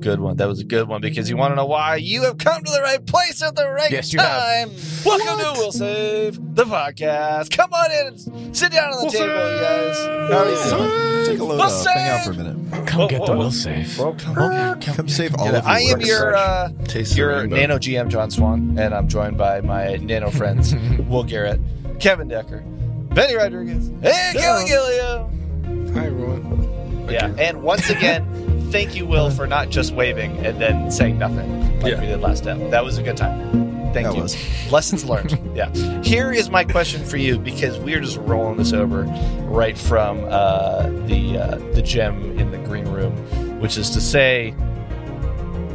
good one. That was a good one because you want to know why you have come to the right place at the right Yes, you have. time. Welcome to Will Save the podcast. Come on in and sit down on the table, you guys. How are you doing? Take a load We'll off. Hang out for a minute. Come Whoa, get whoa, the whoa. will save. Come save all of I am your uh, Taste your nano GM Jon Swan, and I'm joined by my nano friends Will Garrett, Kevin Decker, Vinnie Rodriguez, and Kelly Gilliam. Hi everyone. Yeah, and once again, thank you, Will, for not just waving and then saying nothing like Yeah. we did last time. That was a good time. Thank That you. was. Lessons learned. yeah. Here is my question for you because we're just rolling this over right from uh, the uh, the gem in the green room, which is to say,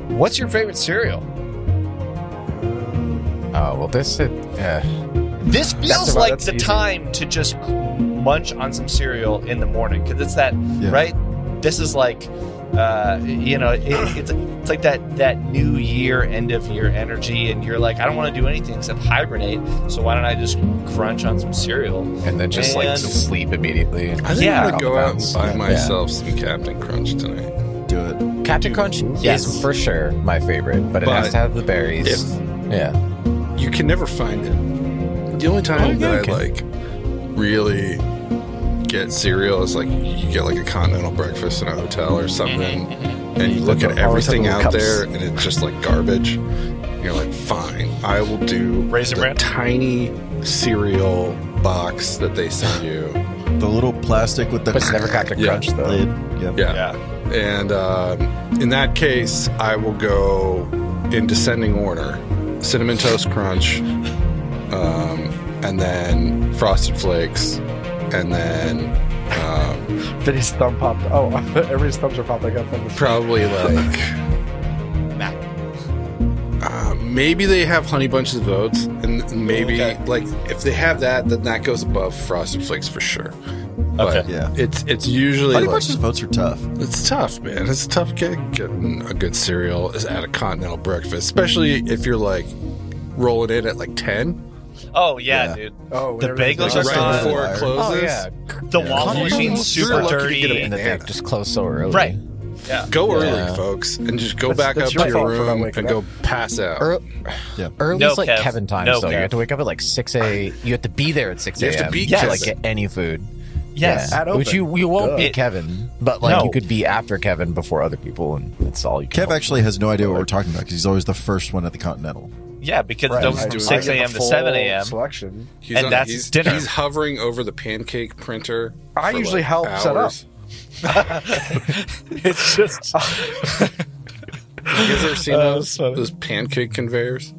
what's your favorite cereal? Oh well, this it, uh, This feels about- like the easy. time to just munch on some cereal in the morning because it's that Yeah. right. This is like, uh, you know, it, it's it's like that that new year, end of year energy, and you're like, I don't want to do anything except hibernate. So why don't I just crunch on some cereal? and then just like And- sleep immediately. I think Yeah. I'm gonna go out and buy Yeah. myself some Captain Crunch tonight. Do it. Captain Crunch Yes. is for sure my favorite, but it has to have the berries. if- yeah, You can never find it. The only time Oh, yeah, that I okay. like really get cereal is like you get like a continental breakfast in a hotel or something, and you look at everything out cups. there and it's just like garbage. You're like, fine, I will do Raisin the Bran? tiny cereal box that they send you. The little plastic with the. but it's never Captain Yeah. Crunch though. lid. Yep. Yeah. Yeah. And um, in that case, I will go in descending order: cinnamon toast crunch, um, and then frosted flakes, and then um, Vinnie's thumb popped. Oh, everybody's thumbs are popping up. On the probably like Mac. uh, maybe they have honey bunches of oats, and maybe Okay. like if they have that, then that goes above frosted flakes for sure. But Okay. Yeah. it's it's usually Honey like, bunches of oats are tough. It's tough, man. It's a tough gig getting a good cereal at a continental breakfast, especially if you're like rolling in at like ten, Oh yeah, Yeah. dude. oh, The whenever bagels are right gone. before it Oh, closes. Oh yeah, The Yeah. waffle Continental machine's You're super lucky to dirty. get a and that they just close so early. Right. Yeah. Go early, Yeah. folks, and just go That's- back that's up your to your for not room waking and up. go pass out. Ear- Yeah. Early No, is like Kev. Kevin time, No, so you Kev. have to wake up at like six a. You have to be there at six You have to be to like get any food. Yes. Yeah. At open. which you you won't be Duh. Kevin, but like No. you could be after Kevin before other people, and that's all you. can Kev hope actually for. has no idea what we're talking about because he's always the first one at the Continental. Yeah, because Right, it goes I- from I six get the a.m. to full seven a.m. Selection. He's And that's he's, dinner. He's hovering over the pancake printer. I for, usually like, help set up. hours. It's just You guys ever seen Uh, those that's funny. those pancake conveyors?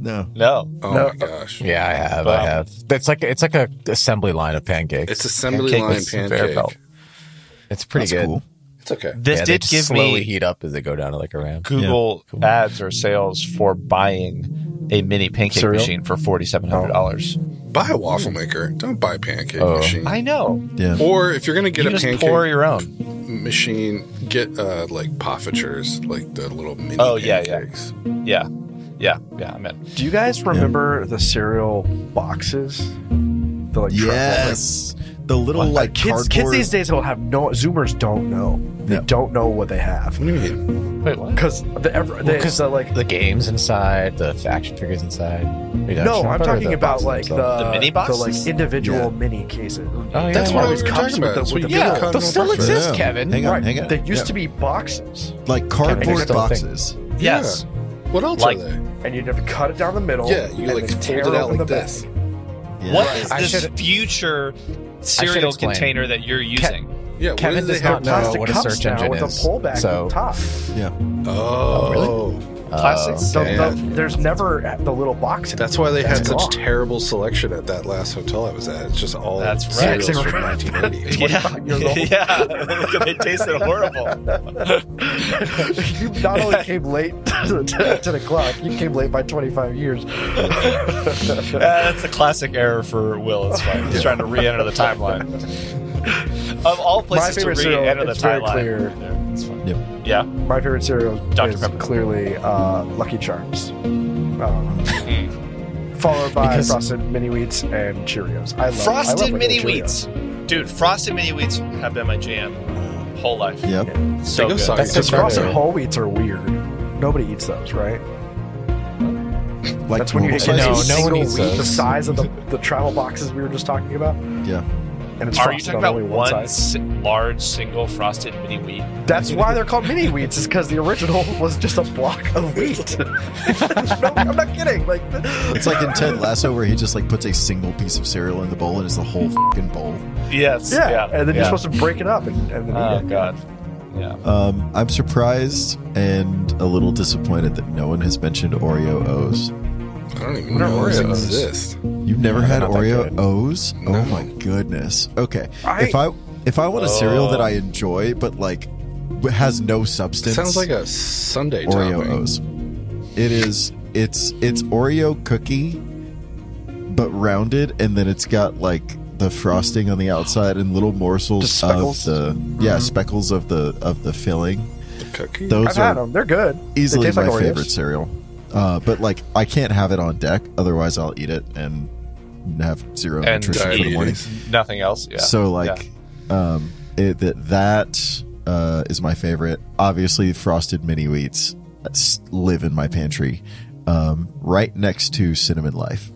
No. no. Oh No. my gosh! Yeah, I have. Wow. I have. It's like it's like a assembly line of pancakes. It's assembly Pancake line with some pancake. Fairfelt. It's pretty That's good. cool. It's okay. This yeah, they did just give slowly me heat up as they go down to like a ramp. Google ads or sales for buying a mini pancake Cereal? machine for forty seven hundred dollars. Buy a waffle maker. Don't buy a pancake Oh. machine. I know. Yeah. Or if you're gonna get you a just pancake pour your own. machine, get uh like poffertjes, like the little mini Oh, yeah, yeah. Yeah, yeah, yeah. I'm in. Do you guys remember the cereal boxes? The like Yes. The little Like, like kids, cardboard. kids these days don't have no. Zoomers don't know. They Yeah. don't know what they have What do you mean? Wait, what? because the ever they, Because the, like the games inside, the action figures inside. No, I'm talking about like the themselves? The mini the like individual Yeah. mini cases. Oh, yeah. That's yeah. what I Always was comes talking about. the- That's with the you get they'll still Breakfast. exist, Kevin. Hang on, right. hang on. They used Yeah. to be boxes, like cardboard still a boxes. Yes. Yeah. What else Like- are they? and you'd have to cut it down the middle. Yeah, you like then fold tear it out like the this. bag. Yeah. What is I this should- future cereal container that you're using? Yeah, Kevin what do does have? not know Plastic what a cups search now engine with a pullback so, on top. Yeah. Oh, oh. Plastics? The- the- there's never the little box. in. That's why they had That's such terrible selection at that last hotel I was at. It's just all That's right. cereals from 1980. Yeah, years old. yeah. they tasted horrible. you not only came late to, to, to the clock, you came late by 25 years. Uh, that's a classic error for Will. It's fine. He's trying to re-enter the timeline. Of all places to favorite cereal, re-enter the it's very timeline, clear. Yeah, it's fine. Yep. Yeah. My favorite cereal Dr. is Pepper. clearly uh, Lucky Charms. Um, Hmm. followed by Because- Frosted Mini Wheats and Cheerios. I love I love Frosted regular mini Cheerios. wheats, dude. Frosted mini wheats have been my jam Whole life. Yep. So They go good. soggy. That's Because just frosted right. whole wheats are weird. Nobody eats those, right? Like That's when you normal get No, no one single eats wheat the those. size of the, the travel boxes we were just talking about, Yeah. And it's Are you frosted talking on about only one one size. si- large single frosted mini wheat? That's why they're called mini wheats, is because the original was just a block of wheat. no, I'm not kidding. Like, It's like in Ted Lasso where he just like puts a single piece of cereal in the bowl and it's the whole fucking bowl. Yes. yeah, Yeah. and then yeah. you're supposed to break it up and, and then Oh eat it. god. Yeah. Um, I'm surprised and a little disappointed that no one has mentioned Oreo O's. I don't even know Oreos Oreos? exist. You've never had not that Oreo good. O's? Oh no. Oh my goodness. Okay. I- if I if I want a cereal that Oh. I enjoy but like has no substance, sounds like a Sunday Oreo topping. O's. It is. It's it's Oreo cookie, but rounded, and then it's got like the frosting on the outside and little morsels Just of speckles? the yeah mm-hmm. speckles of the of the filling. The cookie. Those I've had are them. They're good. easily taste my like Oreos. favorite cereal. Uh, but like I can't have it on deck, otherwise I'll eat it and have zero And nutrition for the morning. Nothing else. Yeah. So like, um, it, that that uh, is my favorite. Obviously, frosted mini wheats live in my pantry, um, right next to cinnamon life.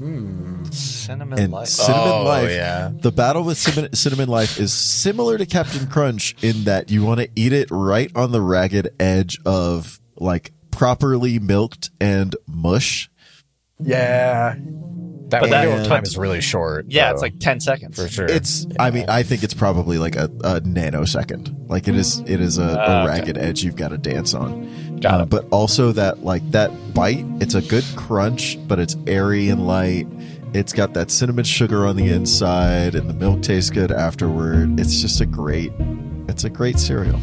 cinnamon And life. cinnamon Oh, life, yeah. the battle with cinnamon, cinnamon life is similar to Captain Crunch in that you want to eat it right on the ragged edge of like properly milked and mush. Yeah. That But that- window of but- time is really short. yeah, though, it's like ten seconds. for sure. It's, I mean, I think it's probably like a, a nanosecond. Like it is, it is a, Ah, a okay. ragged edge you've got to dance on. Got Uh, it. But also that, like that bite, it's a good crunch, but it's airy and light. It's got that cinnamon sugar on the inside, and the milk tastes good afterward. It's just a great, it's a great cereal.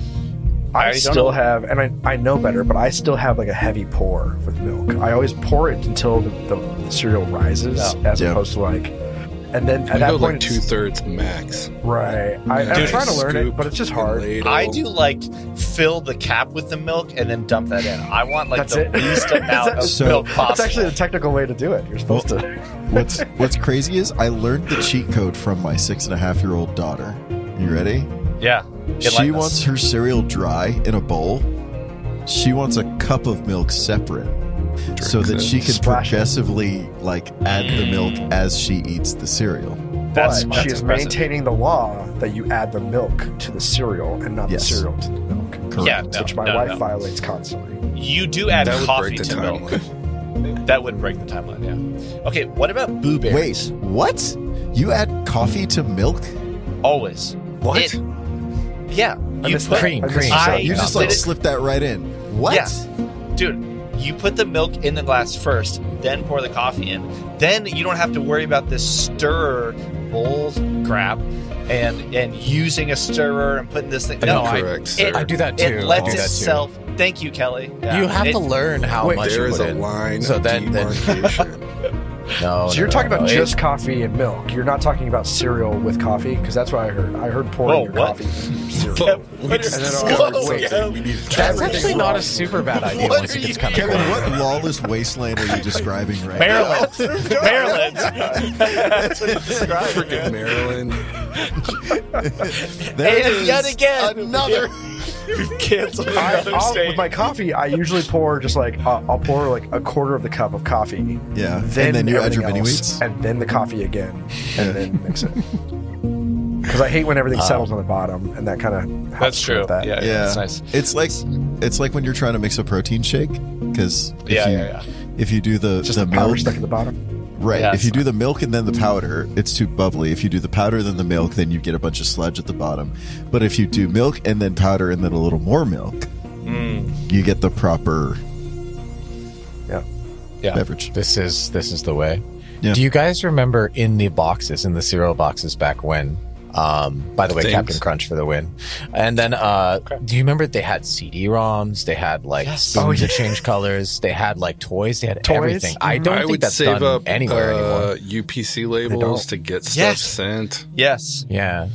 I, I still have, and I, I know better, but I still have like a heavy pour with milk. I always pour it until the, the, the cereal rises, Yeah. as Yeah. opposed to like, and then at I that go point, like two thirds max. right. I, I'm trying to learn it, but it's just hard. I do like fill the cap with the milk and then dump that in. I want like That's the it. least amount that- of So- milk possible. That's actually the technical way to do it. You're supposed to. What's What's crazy is I learned the cheat code from my six and a half year old daughter. You ready? Yeah. she wants her cereal dry in a bowl. She wants a cup of milk separate, so that she can Splash it. progressively like add the milk mm. as she eats the cereal. That's, but she is impressive. maintaining the law that you add the milk to the cereal and not Yes. the cereal to the milk, Correct. Yeah, no, which my no, wife no. violates constantly. You do add That coffee break the to milk. That would break the timeline. Yeah. Okay. What about boo Wait, what? You add coffee to milk? Always. What? It- yeah. You put. Cream, cream. I- You just like it- slip that right in. What? Yeah. Dude, you put the milk in the glass first, then pour the coffee in. Then you don't have to worry about this stirrer bowl crap and and using a stirrer and putting this thing. No, I, it. I do that too. it I lets do that too. itself. Thank you, Kelly. Yeah. You have It- to learn how Wait, much There you is put a in. line So of then, then demarcation. no. So you're no, talking no, about no. just coffee and milk. You're not talking about cereal with coffee because that's what I heard. I heard pouring Whoa, your what? coffee in your cereal. we just And then discovered I'll- wait, something. We need to That's actually not a super bad idea once are it gets you- kind of Kevin, what lawless wasteland are you describing right Maryland. Maryland. That's what. Freaking Maryland. There And is. yet again, Another. We've I, another I'll, state. with my coffee, I usually pour just like uh, I'll pour like a quarter of the cup of coffee. Yeah. Then and then you add your everything mini else, wheats? and then the coffee again, and then mix it. Because I hate when everything settles on the bottom, and that kind of That's true. with That. Yeah, yeah, it's nice. It's like it's like when you're trying to mix a protein shake because if Yeah, you yeah, yeah. if you do the Just the the, milk stuck at the bottom. Right Yeah, if you do the milk and then the powder it's too bubbly if you do the powder then the milk then you get a bunch of sludge at the bottom but if you do milk and then powder and then a little more milk Mm, you get the proper Yeah. yeah. beverage This is this is the way. Yeah. Do you guys remember in the boxes, in the cereal boxes back when? Um, by the way, Things. Captain Crunch for the win. And then, uh, Okay. do you remember they had CD-ROMs? They had like Yes. spoons Oh, to yeah. change colors. They had like toys. They had Toys? everything. I don't I think would that's save done up anywhere uh, anymore. UPC labels to get stuff Yes. sent. Yes. Yeah.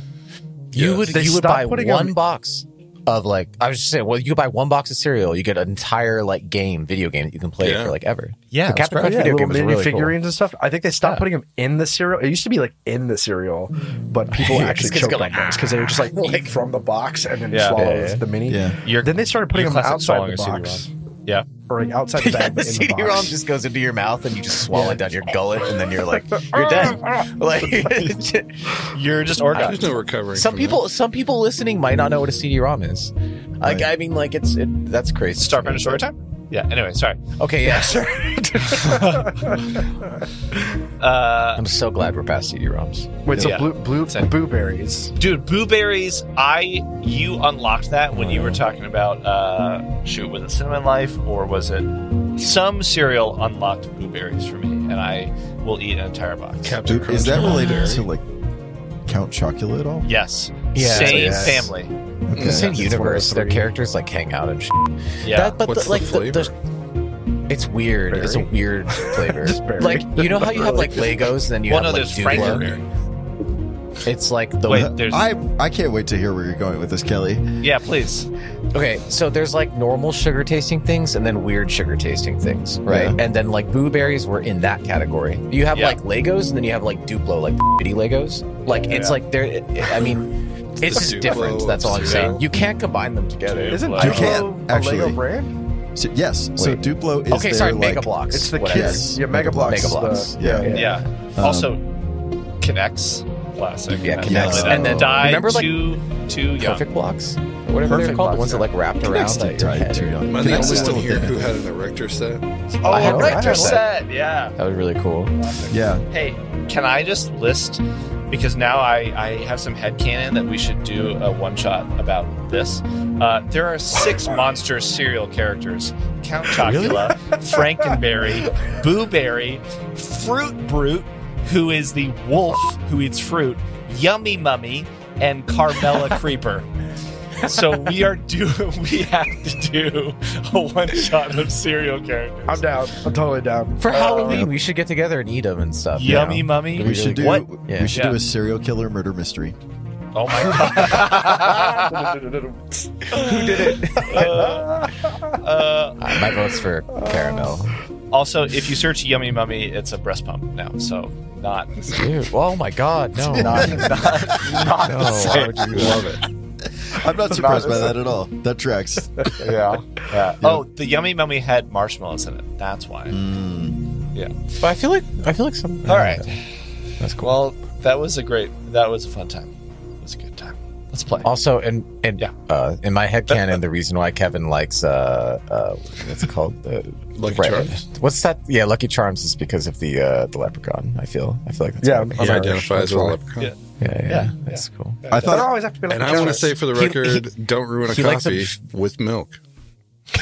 You would They you would buy one them- box of like I was just saying, well, you could buy one box of cereal, you get an entire like game, video game that you can play Yeah. for like ever. Yeah, the Captain. Crunch yeah, video game was mini really figurines and stuff. I think they stopped Yeah. putting them in the cereal. It used to be like in the cereal, but people Yeah, actually 'cause choked go on those because they were just like, eat from the box and then Yeah. swallow Yeah, yeah. the mini. Yeah. Your- Then they started putting them outside the a CD-ROM. box Yeah. or like outside the cool. bag. the but in the CD-ROM just goes into your mouth and you just swallow it down your gullet, and then you're like, you're dead. like, You're just There's no recovering. some from people, some people listening might not know what a CD-ROM is. Like, Right. I mean, like it's it, that's crazy. to Start me, Starfinder story time? Yeah, anyway, sorry. Okay, yeah, sure. Uh, I'm so glad we're past CD-ROMs. Wait, so Yeah. blue, blue Same. blueberries. dude, blueberries, I you unlocked that when you were talking about uh shoot, was it Cinnamon Life or was it some cereal unlocked blueberries for me and I will eat an entire box. Captain Dude, is that related to like Count Chocula at all? Yes. Yeah, Same yes. family. The same It's universe. Their characters like hang out and shit. Yeah. That, but What's the, like the the, flavor? the- it's weird. It's a weird flavor. Like you know how you have like Legos, and then you well, have no, like there's Duplo? It's like the Wait, there's I I can't wait to hear where you're going with this, Kelly. yeah, please. okay. So there's like normal sugar tasting things, and then weird sugar tasting things, right? Yeah. And then like blueberries were in that category. You have Yeah. like Legos, and then you have like Duplo, like bitty Legos. Like it's Yeah. like they're. I mean, it's just different. That's all I'm saying. You can't combine them together. Isn't You Duplo can't, a actually. Lego brand? So, yes. So Wait. Duplo is Okay, their, sorry, like, Mega Bloks. It's the whatever. kids. Yeah, Mega Bloks. Mega is the- Blocks. Yeah. Yeah. Um, also K'Nex. Classic. Yeah, K'Nex. family And then- died remember, like, too too young. Perfect blocks, or whatever they're Perfect called, the blocks, ones that yeah. like wrapped K'Nex around did that your head. too young. Am I the K'Nex only is still one a here thing. who had an erector set? Oh, I had a one. Rector I had one. set. Yeah. That was really cool. Yeah. Hey, can I just list because now I, I have some head headcanon that we should do a one shot about this. Uh, there are six monster serial characters Count Chocula, Frankenberry, Boo Berry, Fruit Brute, who is the wolf who eats fruit, Yummy Mummy, and Carmela Creeper. So we are do we have to do a one shot of serial characters. I'm down. I'm totally down. For Uh, Halloween, we should get together and eat them and stuff. you Yummy know? Mummy. We should do What? Yeah. we should Yeah. do a serial killer murder mystery. Oh my god. Who did it? Uh, uh, my vote's for caramel. also, if you search Yummy Mummy, it's a breast pump now. So not. Dude, oh my god, no. not, not, not no, the why same. would you Love it. I'm not surprised by that at all. That tracks. Yeah. yeah. Oh, the Yummy Mummy had marshmallows in it. That's why. Mm. Yeah. But I feel like I feel like some. All right. that's cool. Well, that was a great. That was a fun time. It was a good time. Let's play. Also, and and Yeah. uh, in my head canon, the reason why Kevin likes uh, uh what's it called the Lucky Right. Charms. What's that? Yeah, Lucky Charms is because of the uh the leprechaun. I feel I feel like that's Yeah, what it He is. Identifies that's with a leprechaun. Yeah. Yeah, yeah, Yeah, that's cool. I thought don't always have to be like And I want to say for the He- record, don't ruin a coffee a- with milk.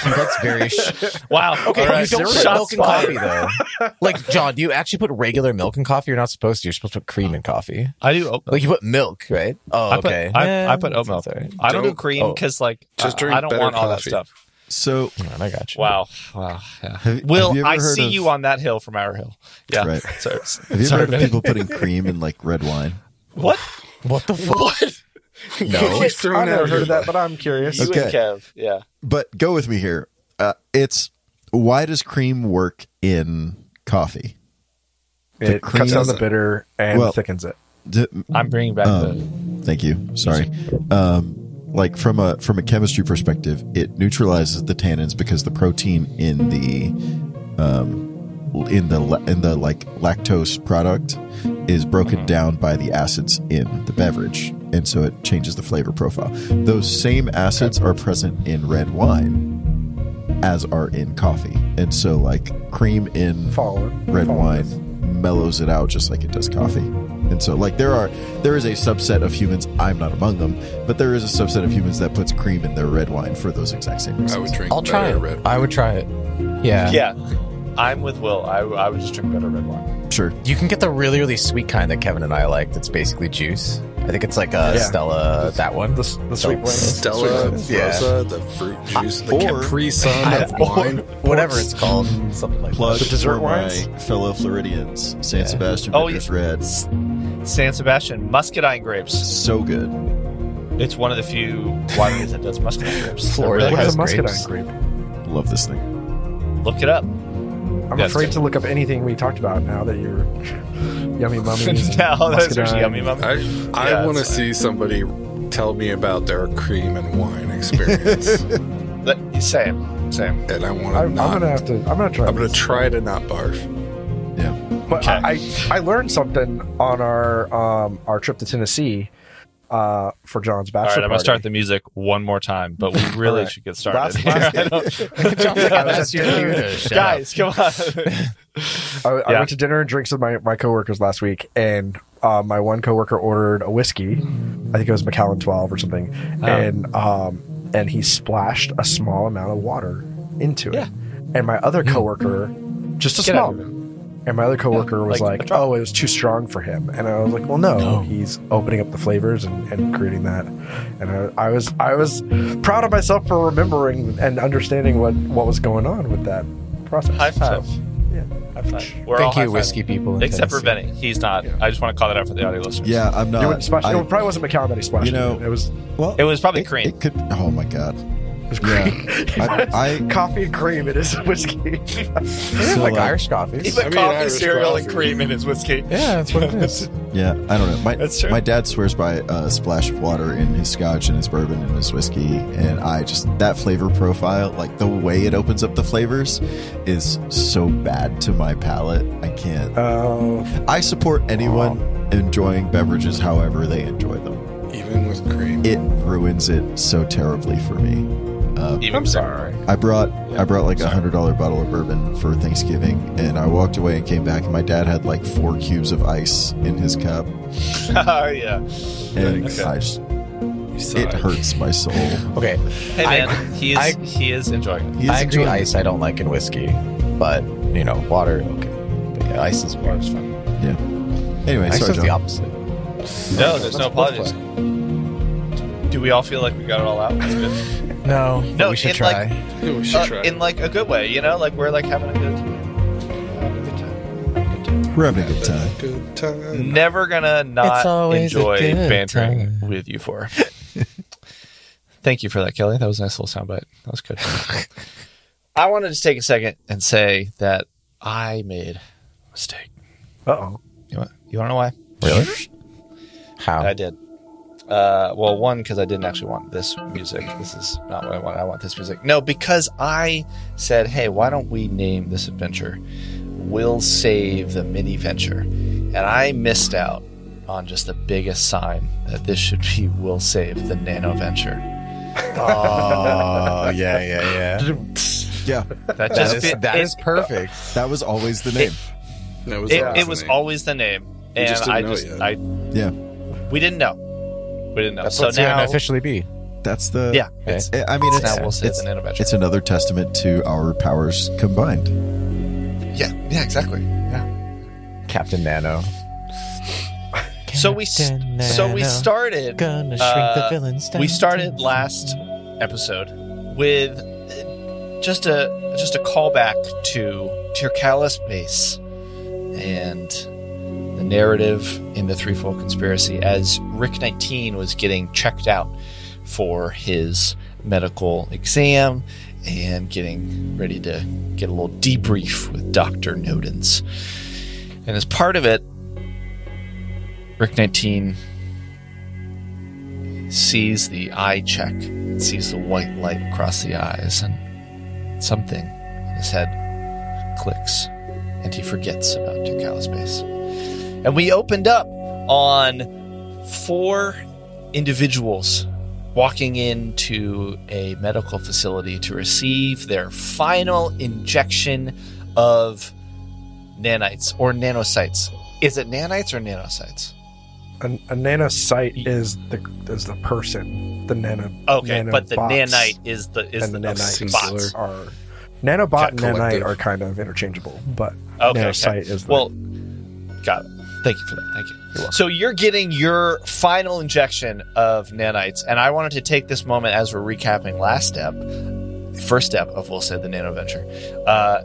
That's very. Sh- Wow. okay, All right. you don't put milk in coffee though. Like Jon, do you actually put regular milk in coffee? You're not supposed to. You're supposed to put cream in coffee. I do. Oat milk. Like you put milk, right? Oh, I put, okay. I, Eh, I put oat milk. that's all right. I don't, do Don't- cream oh. because, like, Just I- drink I don't better want all that stuff. so. All right, I got you. Wow. Wow. Yeah. Have- Will, have I see of- you on that hill from our hill. Yeah. Right. Sorry. Have you sorry, ever heard of people putting cream in like red wine? What? What the fuck? What? No. He's I've never heard of that, but I'm curious. You Okay. and Kev. Yeah. But go with me here. Uh, it's why does cream work in coffee? It cream- cuts down the bitter and Well- thickens it. D- I'm bringing back Um, Thank you. Sorry. Um, like from a from a chemistry perspective, it neutralizes the tannins because the protein in the um, in the in the like lactose product is broken mm-hmm. down by the acids in the mm-hmm. beverage, and so it changes the flavor profile. Those same acids are present in red wine, as are in coffee, and so like cream in Following. red Following wine this. mellows it out just like it does coffee. And so like there are there is a subset of humans, I'm not among them, but there is a subset of humans that puts cream in their red wine for those exact same reasons. I would drink I'll try it. red. I would try it. Yeah. Yeah. I'm with Will. I, I would just drink better red wine. Sure. You can get the really, really sweet kind that Kevin and I like. That's basically juice. I think it's like a Yeah. Stella. That one. The, the sweet one. Stella, Yeah. Rosa, the fruit uh, juice, the Or- Capri Sun of wine. whatever it's called. Something like Plug The dessert for wines? my fellow Floridians. San Yeah. Sebastian Oh, Bitters yeah. Red. San Sebastian muscadine grapes. So good. It's one of the few wineries that does muscadine grapes. They're Florida really What is has a muscadine grapes. grape? Love this thing. Look it up. I'm Yes. afraid to look up anything we talked about now that you're yummy mummies. and now that's muscadine. actually yummy, mum. I I Yeah, want to see somebody tell me about their cream and wine experience, But- Same, same. and I want I, to I'm not. gonna have to. I'm gonna try. I'm gonna this. try to not barf. Yeah. But Okay. I, I learned something on our um our trip to Tennessee uh for Jon's bachelor right, I'm gonna party. start the music one more time, but we really All right. should get started. Last- last don't- Jon's like, that's your cue to up. Guys, come on. I, I Yeah. went to dinner and drinks with my, my coworkers last week, and uh, my one coworker ordered a whiskey. I think it was Macallan 12 or something, Oh. and um, and he splashed a small amount of water into it. Yeah. And my other coworker, just a Get small out of amount. And my other coworker was like like, "Oh, it was too strong for him." And I was like, "Well, no, No. he's opening up the flavors and, and creating that." And I, I was I was proud of myself for remembering and understanding what what was going on with that process. High five. So, yeah. High five. We're all Thank you, whiskey people. in Except for Vinnie. He's not. I just want to call that out for the audio listeners. Yeah, I'm not. You. I- it probably wasn't Macallan that he splashed. You know- it, it was well, It was probably it, cream. It could. Oh my god. It was Yeah. cream. I, I coffee and cream. It is whiskey. So, like uh, Irish coffee. He put I mean, coffee, Irish cereal, and cream in his whiskey. Yeah, that's what it is. Yeah, I don't know. My That's true. my dad swears by a splash of water in his scotch and his bourbon and his whiskey, and I just that flavor profile, like the way it opens up the flavors, is so bad to my palate. I can't. Oh, I support anyone enjoying beverages however they enjoy them. Even with cream. It ruins it so terribly for me. Uh, Even I'm sorry. I brought I brought like a hundred dollar bottle of bourbon for Thanksgiving, and I walked away and came back, and my dad had like four cubes of ice in his cup, oh yeah. and Okay. I just it hurts my soul. Okay, Hey I- man, he is I- he is enjoying it. He is I agree. enjoying it. Ice I don't like in whiskey, but you know, water okay. But yeah, ice is Water's fun. Yeah. Anyway, Ice sorry, is the Jon. opposite. No, there's no Let's- apologies. let's Do we all feel like we got it all out? That's good. No, No, no, we should in, try. like- we should Uh, try. in like a good way, you know, like we're like having a good, having a good time. We're having a good time. Good time. Never gonna not It's always a enjoy bantering time. with you for. Thank you for that, Kelly. That was a nice little soundbite. That was good. I wanted to take a second and say that I made a mistake. Uh oh. You want, you want to know why? Really? How? I did. Uh, well, one because I didn't actually want this music. This is not what I want. I want this music. No, because I said, "Hey, why don't we name this adventure? We'll save the mini venture," and I missed out on just the biggest sign that this should be "We'll save the nano venture." oh, yeah, yeah, yeah. Yeah, That That just is, fit- that it, is perfect. that was always the name. That was It, always it the was name. always the name, and just didn't I know just it yet. I yeah, we didn't know. We didn't know. That's so what's going now, to officially be. that's the yeah, Okay. it's, I mean, it's now we'll save it's, the nano it's another testament to our powers combined. yeah, yeah, exactly. Yeah. Captain Nano. So we s- Captain so we started Gonna shrink uh, the villains down. we started last episode with uh, just a just a callback to Tircalis base and the narrative in the threefold conspiracy as Rick 19 was getting checked out for his medical exam and getting ready to get a little debrief with Dr. Nodens. And as part of it, Rick 19 sees the eye check, sees the white light across the eyes, and something in his head clicks, and he forgets about Tircalis base. And we opened up on four individuals walking into a medical facility to receive their final injection of nanites or nanocytes. Is it nanites or nanocytes? A, a nanocyte is the is the person. The nano. Okay, but the nanobots nanite is the is the, the the nanite bots. are nanobot and Collective. nanite are kind of interchangeable, but Okay, nanocyte okay. is the, Well, got it. Thank you for that. Thank you. So you're getting your final injection of nanites, and I wanted to take this moment as we're recapping last step, first step of we'll say the nano venture, uh,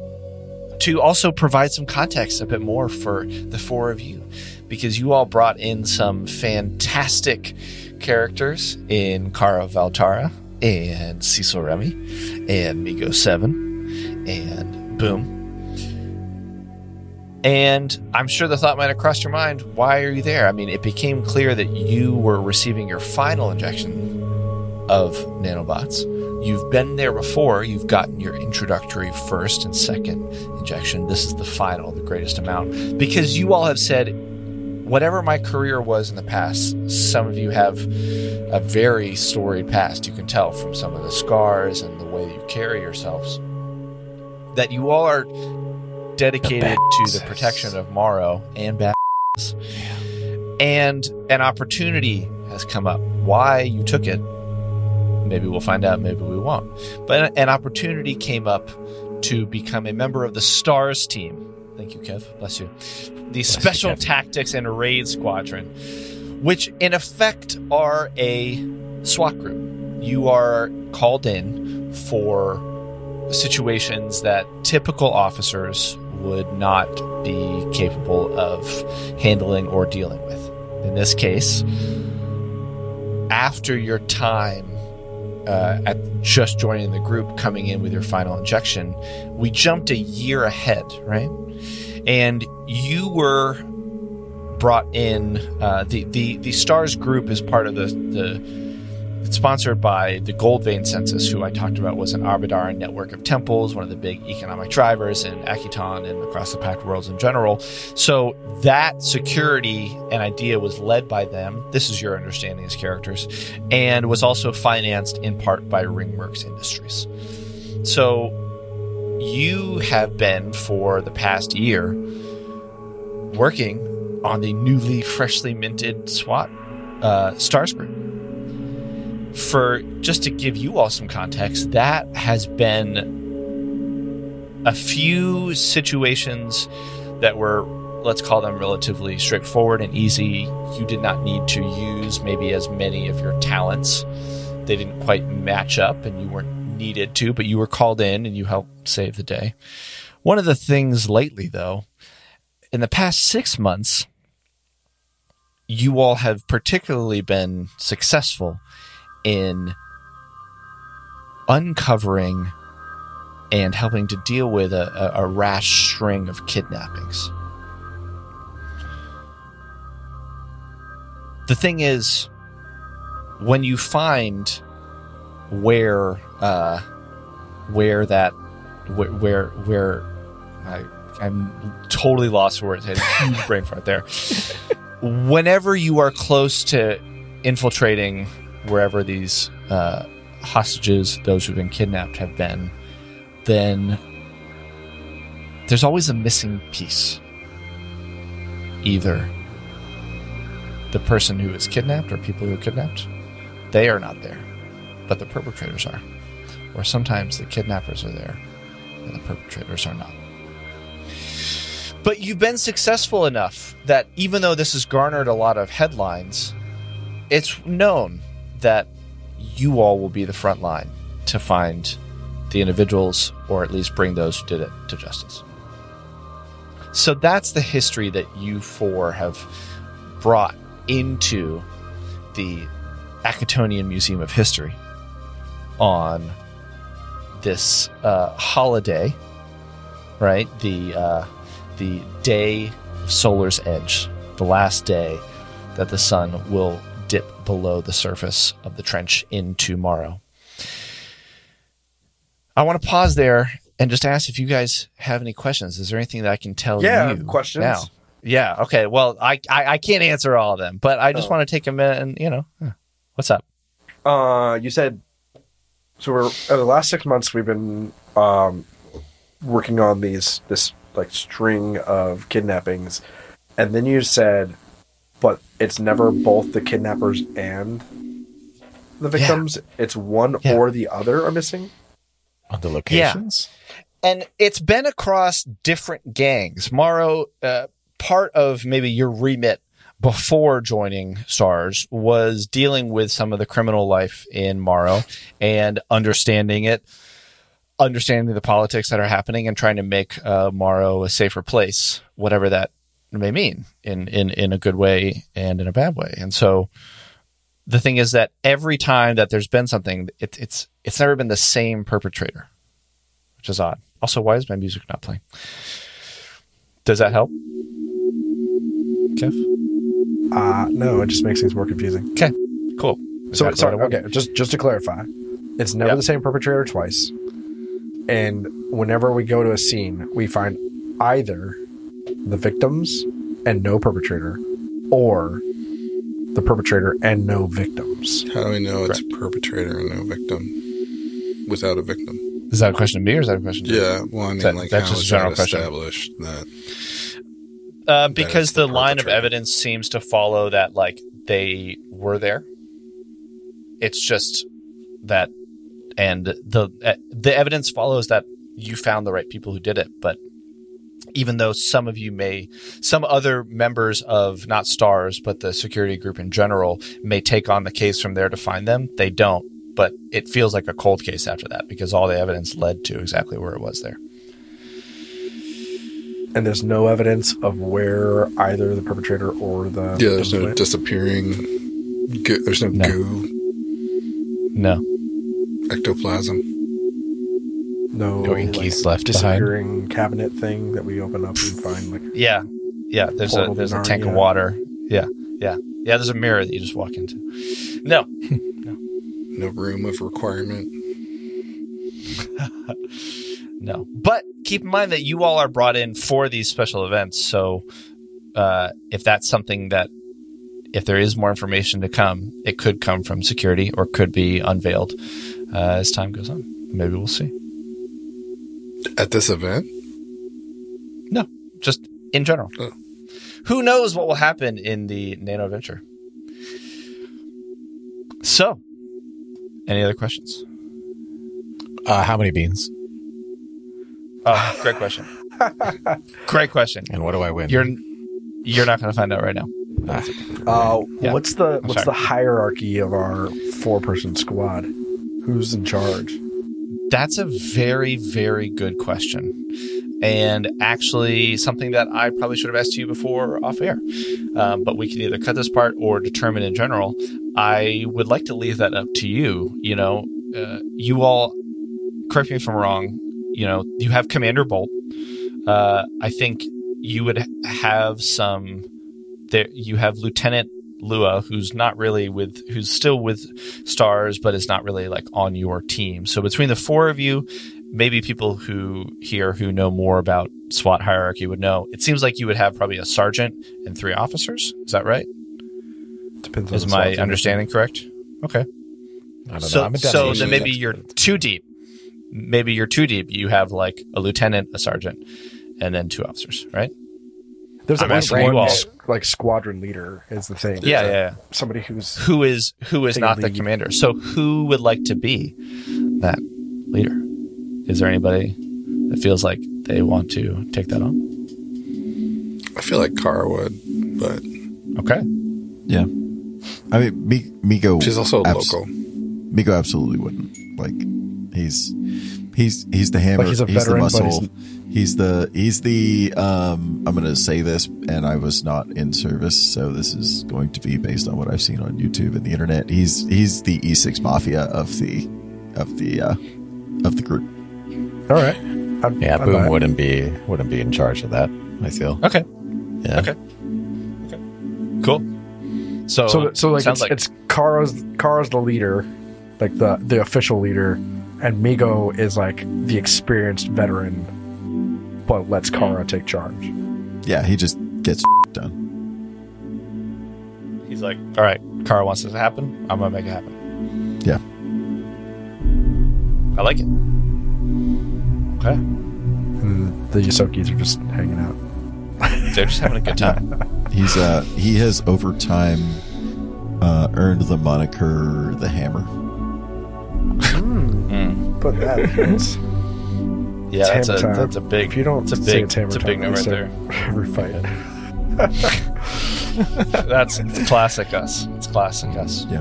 to also provide some context a bit more for the four of you, because you all brought in some fantastic characters in Cara Valtara and Cecil Remy and Migo 7 and Boom. And I'm sure the thought might have crossed your mind why are you there? I mean, it became clear that you were receiving your final injection of nanobots. You've been there before. You've gotten your introductory first and second injection. This is the final, the greatest amount. Because you all have said, whatever my career was in the past, some of you have a very storied past. You can tell from some of the scars and the way that you carry yourselves that you all are dedicated to the protection of Morrow and bad. And an opportunity has come up. Why you took it Maybe we'll find out, maybe we won't. But an opportunity came up to become a member of the STARS team. Thank you, Kev. Bless you. The Special you, Tactics and Raid Squadron, which in effect are a SWAT group. You are called in for situations that typical officers would not be capable of handling or dealing with. In this case, after your time uh, at just joining the group, coming in with your final injection, we jumped a year ahead, right? And you were brought in. Uh, the the the Stars group is part of the the. It's sponsored by the Gold Vein Census, who I talked about was an Arbadaran network of temples, one of the big economic drivers in Akiton and across the Pact Worlds in general. So that security and idea was led by them. This is your understanding as characters, and was also financed in part by Ringworks Industries. So you have been for the past year working on the newly freshly minted SWAT uh, Stars group. For just to give you all some context, that has been a few situations that were, let's call them relatively straightforward and easy. You did not need to use maybe as many of your talents. They didn't quite match up and you weren't needed to, but you were called in and you helped save the day. One of the things lately, though, in the past six months, you all have particularly been successful in uncovering and helping to deal with a, a, a rash string of kidnappings. The thing is, when you find where uh, where that where where, where I, I'm totally lost for words. I had a huge brain fart there. Whenever you are close to infiltrating wherever these uh, hostages, those who've been kidnapped, have been, then there's always a missing piece. Either the person who is kidnapped or people who are kidnapped, they are not there, but the perpetrators are. Or sometimes the kidnappers are there and the perpetrators are not. But you've been successful enough that even though this has garnered a lot of headlines, it's known that you all will be the front line to find the individuals or at least bring those who did it to justice. So that's the history that you four have brought into the Akitonian Museum of History on this uh, holiday, right? The uh, the day of Solar's Edge, the last day that the sun will below the surface of the trench in tomorrow. I want to pause there and just ask if you guys have any questions. Is there anything that I can tell Yeah, you questions. now? Yeah. Okay. Well, I, I I can't answer all of them, but I just Oh. want to take a minute and you know, what's up? Uh, you said so. We're uh, the last six months we've been um, working on these this like string of kidnappings, and then you said, it's never both the kidnappers and the victims. It's one Yeah. or the other are missing. on the locations. and it's been across different gangs. Morrow, uh, part of maybe your remit before joining Stars was dealing with some of the criminal life in Morrow and understanding it, understanding the politics that are happening, and trying to make uh, Morrow a safer place, whatever that may mean, in in in a good way and in a bad way. And so the thing is that every time that there's been something, it, it's it's never been the same perpetrator, which is odd. Also, why is my music not playing? Does that help? Kev? Uh, no, it just makes things more confusing. Okay, cool. So, Exactly sorry, what I wanted. okay, just just to clarify, it's never Yep. the same perpetrator twice. And whenever we go to a scene, we find either the victims and no perpetrator, or the perpetrator and no victims. How do we know it's a perpetrator and no victim without a victim? Is that a question to me or is that a question to? Yeah, well, I mean, That- like, that's how just a general that question. established that Uh, because it's the the, line of evidence seems to follow that, like they were there. It's just that, and the uh, the evidence follows that you found the right people who did it. But even though some of you may, some other members of not stars, but the security group in general may take on the case from there to find them, they don't. But it feels like a cold case after that because all the evidence led to exactly where it was there. And there's no evidence of where either the perpetrator or the yeah, there's victims no disappearing. Goo, there's no, No. goo No. ectoplasm. No No inkies left behind. cabinet thing that we open up and find like Yeah, yeah. There's a there's a tank of water. Yeah, yeah, yeah. There's a mirror that you just walk into. No, No room of requirement. no. But keep in mind that you all are brought in for these special events. So uh, if that's something that if there is more information to come, it could come from security or could be unveiled uh, as time goes on. Maybe we'll see. At this event, No, just in general. Oh. Who knows what will happen in the Nano Adventure? So, any other questions? Uh, how many beans? Oh, great question. great question. And what do I win? You're you're not going to find out right now. Uh, Yeah. what's the what's sorry. the hierarchy of our four person squad? Who's in charge? That's a very very good question. And actually, something that I probably should have asked you before off air. Um, but we can either cut this part or determine in general. I would like to leave that up to you. You know, uh, you all, correct me if I'm wrong, you know, you have Commander Bolt. Uh, I think you would have some, there, you have Lieutenant Lua, who's not really with, who's still with Stars, but is not really like on your team. So between the four of you, maybe people who here who know more about SWAT hierarchy would know. It seems like you would have probably a sergeant and three officers. Is that right? Depends Is the my SWAT team. understanding correct? Okay. I don't So, know. I'm a so then maybe expert. you're too deep. Maybe you're too deep. You have like a lieutenant, a sergeant, and then two officers, right? There's I'm like asking one all. like squadron leader is the thing. Yeah, There's a- yeah. yeah. Somebody who's Who is who is Take a not the commander? So who would like to be that leader? Is there anybody that feels like they want to take that on? I feel like Kara would, but Okay. Yeah. I mean, Mi- Miko. she's also abs- local. Miko absolutely wouldn't. Like, he's he's he's the hammer. Like he's a the veteran, but muscle. he's- He's the he's the um. I'm gonna say this, and I was not in service, so this is going to be based on what I've seen on YouTube and the internet. He's he's the E6 mafia of the of the uh of the group. all right. I'd- Yeah, I'd buy Boom it. wouldn't be wouldn't be in charge of that. I feel. Okay. Yeah. Okay. Okay. Cool. So So so like sounds it's, it's Kara's Kara's the leader, like the the official leader, and Migo is like the experienced veteran, but lets Kara take charge. Yeah, he just gets done. he's like, all right, Kara wants this to happen. I'm gonna make it happen. Yeah. I like it. Okay. And the Yosokis are just hanging out. They're just having a good time. He's uh he has over time uh earned the moniker the Hammer. But that Yeah, that's a time. that's a big. if you don't it's a big. it's a big at right there. every fight. That's it's classic us. It's classic us. Yeah.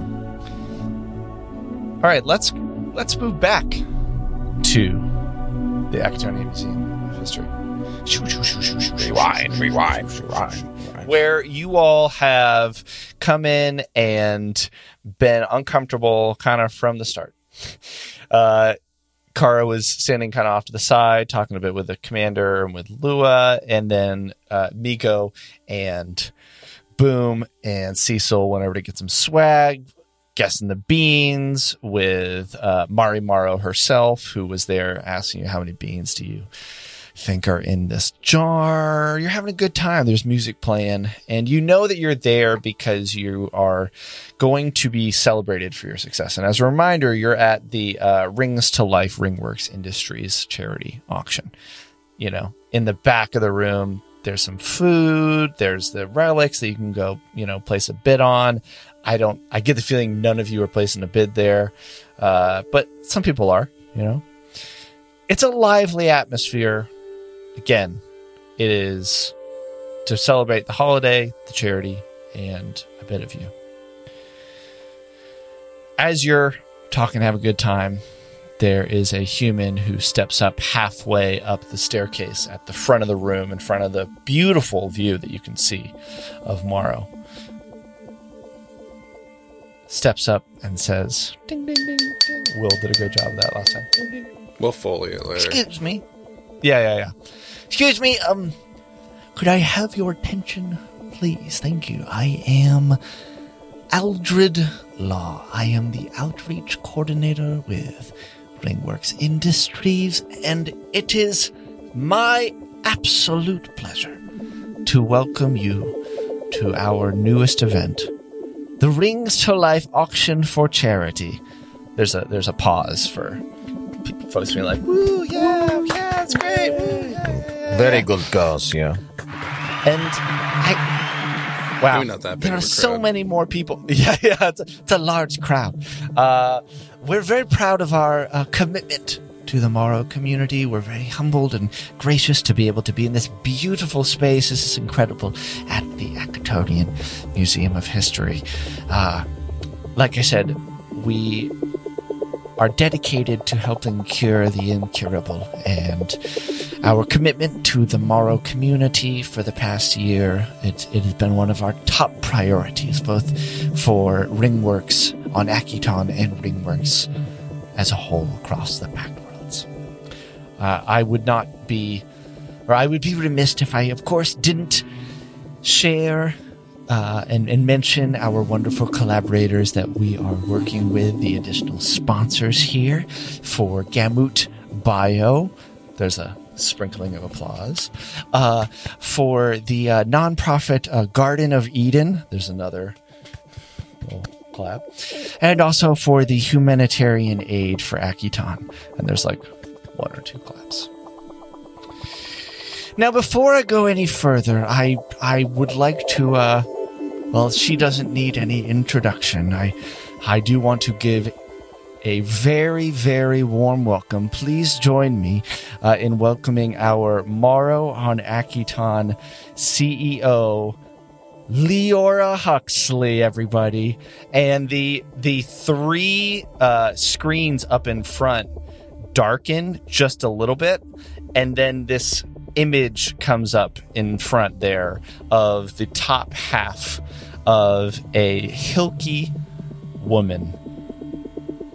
All right, let's let's move back to the Akitonian Museum of History. Rewind, rewind, rewind. Where you all have come in and been uncomfortable kind of from the start. Uh, Kara was standing kind of off to the side, talking a bit with the commander and with Lua, and then uh, Miko and Boom and Cecil went over to get some swag, guessing the beans with uh, Mari Morrow herself, who was there asking you how many beans do you think are in this jar. You're having a good time. There's music playing, and you know that you're there because you are going to be celebrated for your success. And as a reminder, you're at the uh, Rings to Life Ringworks Industries charity auction. You know, in the back of the room, there's some food, there's the relics that you can go, you know, place a bid on. I don't, I get the feeling none of you are placing a bid there, uh, but some people are, you know. It's a lively atmosphere again, it is to celebrate the holiday, the charity, and a bit of you. As you're talking, have a good time, there is a human who steps up halfway up the staircase at the front of the room in front of the beautiful view that you can see of Morrow. Steps up and says, ding, ding, ding, ding. Will did a great job of that last time. Ding, ding. We'll foley it later. Excuse me. Yeah, yeah, yeah. Excuse me. Um, could I have your attention, please? Thank you. I am Aldred Law. I am the outreach coordinator with Ringworks Industries, and it is my absolute pleasure to welcome you to our newest event, the Rings to Life auction for charity. There's a there's a pause for folks being like, "Woo, yeah, yeah, it's great." Woo, yeah, yeah, yeah." Very good girls, yeah. And I, wow, Maybe not that big there are so many more people. Yeah, yeah, it's a, it's a large crowd. Uh, we're very proud of our uh, commitment to the Morrow community. We're very humbled and gracious to be able to be in this beautiful space. This is incredible at the Akitonian Museum of History. Uh, like I said, we are dedicated to helping cure the incurable. And our commitment to the Morrow community for the past year it, it has been one of our top priorities both for ringworks on akiton and ringworks as a whole across the pact worlds. Uh, i would not be or i would be remiss if i of course didn't share uh, and, and mention our wonderful collaborators that we are working with, the additional sponsors here for Gamut Bio. There's a sprinkling of applause. Uh, for the uh, nonprofit uh, Garden of Eden, there's another clap. And also for the humanitarian aid for Akiton. And there's like one or two claps. Now, before I go any further, I I would like to. Well, she doesn't need any introduction. I I do want to give a very very warm welcome. Please join me uh, in welcoming our Morrow on Akiton CEO. Leora Huxley, everybody, and the the three uh, screens up in front darken just a little bit, and then this image comes up in front there of the top half of a hilky woman.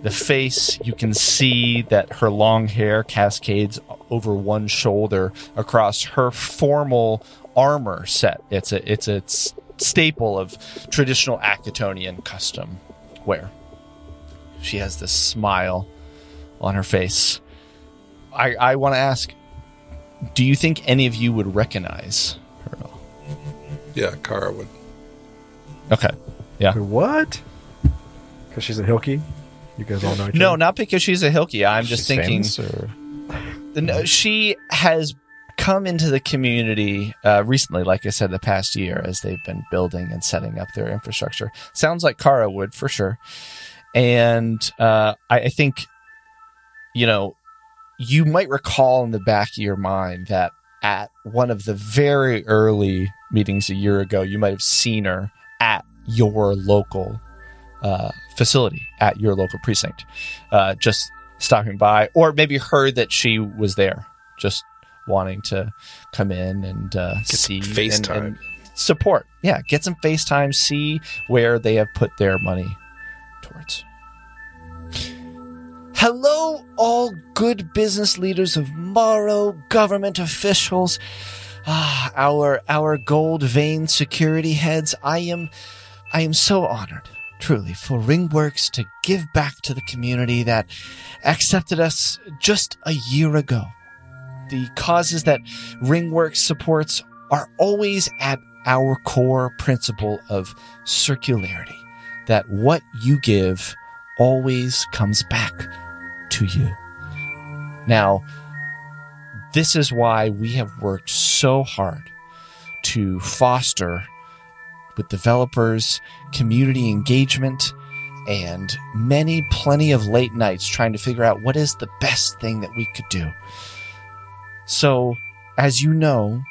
The face, you can see that her long hair cascades over one shoulder across her formal armor set. It's a it's a staple of traditional Akitonian custom wear. She has this smile on her face. I, I want to ask do you think any of you would recognize her? Yeah, Kara would. Okay. Yeah. What? Because she's a Hilky. You guys all know each No, other? not because she's a Hilky. I'm just She's thinking or- no, she has come into the community uh, recently, like I said, the past year as they've been building and setting up their infrastructure. Sounds like Kara would for sure. And uh, I, I think, you know, you might recall in the back of your mind that at one of the very early meetings a year ago, you might have seen her at your local uh, facility, at your local precinct, uh, just stopping by, or maybe heard that she was there, just wanting to come in and uh, see some and- and support. Yeah, get some FaceTime, see where they have put their money towards. Hello, all good business leaders of Morrow, government officials, ah, our our gold vein security heads. I am, I am so honored, truly, for Ringworks to give back to the community that accepted us just a year ago. The causes that Ringworks supports are always at our core principle of circularity. That what you give always comes back to you. Now, this is why we have worked so hard to foster with developers community engagement and many plenty of late nights trying to figure out what is the best thing that we could do. So, as you know,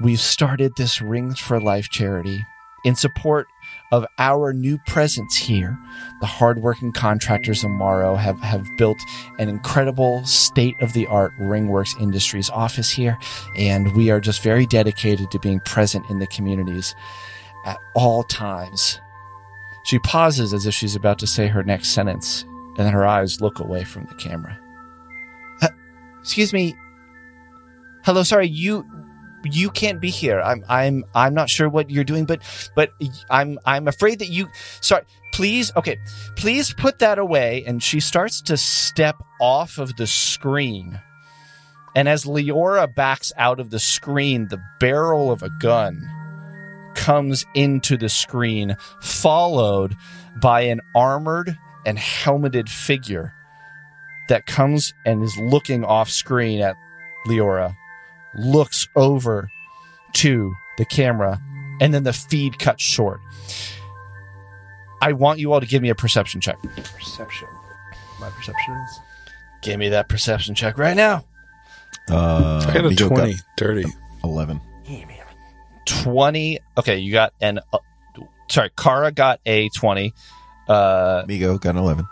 we've started this Rings for Life charity in support of our new presence here. The hardworking contractors of Morrow have, have built an incredible state of the art Ringworks Industries office here, and we are just very dedicated to being present in the communities at all times. She pauses as if she's about to say her next sentence, and then her eyes look away from the camera. Excuse me. Hello, sorry, you you can't be here. I'm I'm I'm not sure what you're doing, but but I'm I'm afraid that you sorry, please okay, please put that away and she starts to step off of the screen. And as Leora backs out of the screen, the barrel of a gun comes into the screen, followed by an armored and helmeted figure that comes and is looking off screen at Leora, looks over to the camera, and then the feed cuts short. I want you all to give me a perception check. Perception. My perception is. Give me that perception check right now. Uh, I got a Miko got 20. Dirty. 11. 20. Okay, you got an. Uh, sorry, Kara got a 20. Uh, Migo got an 11.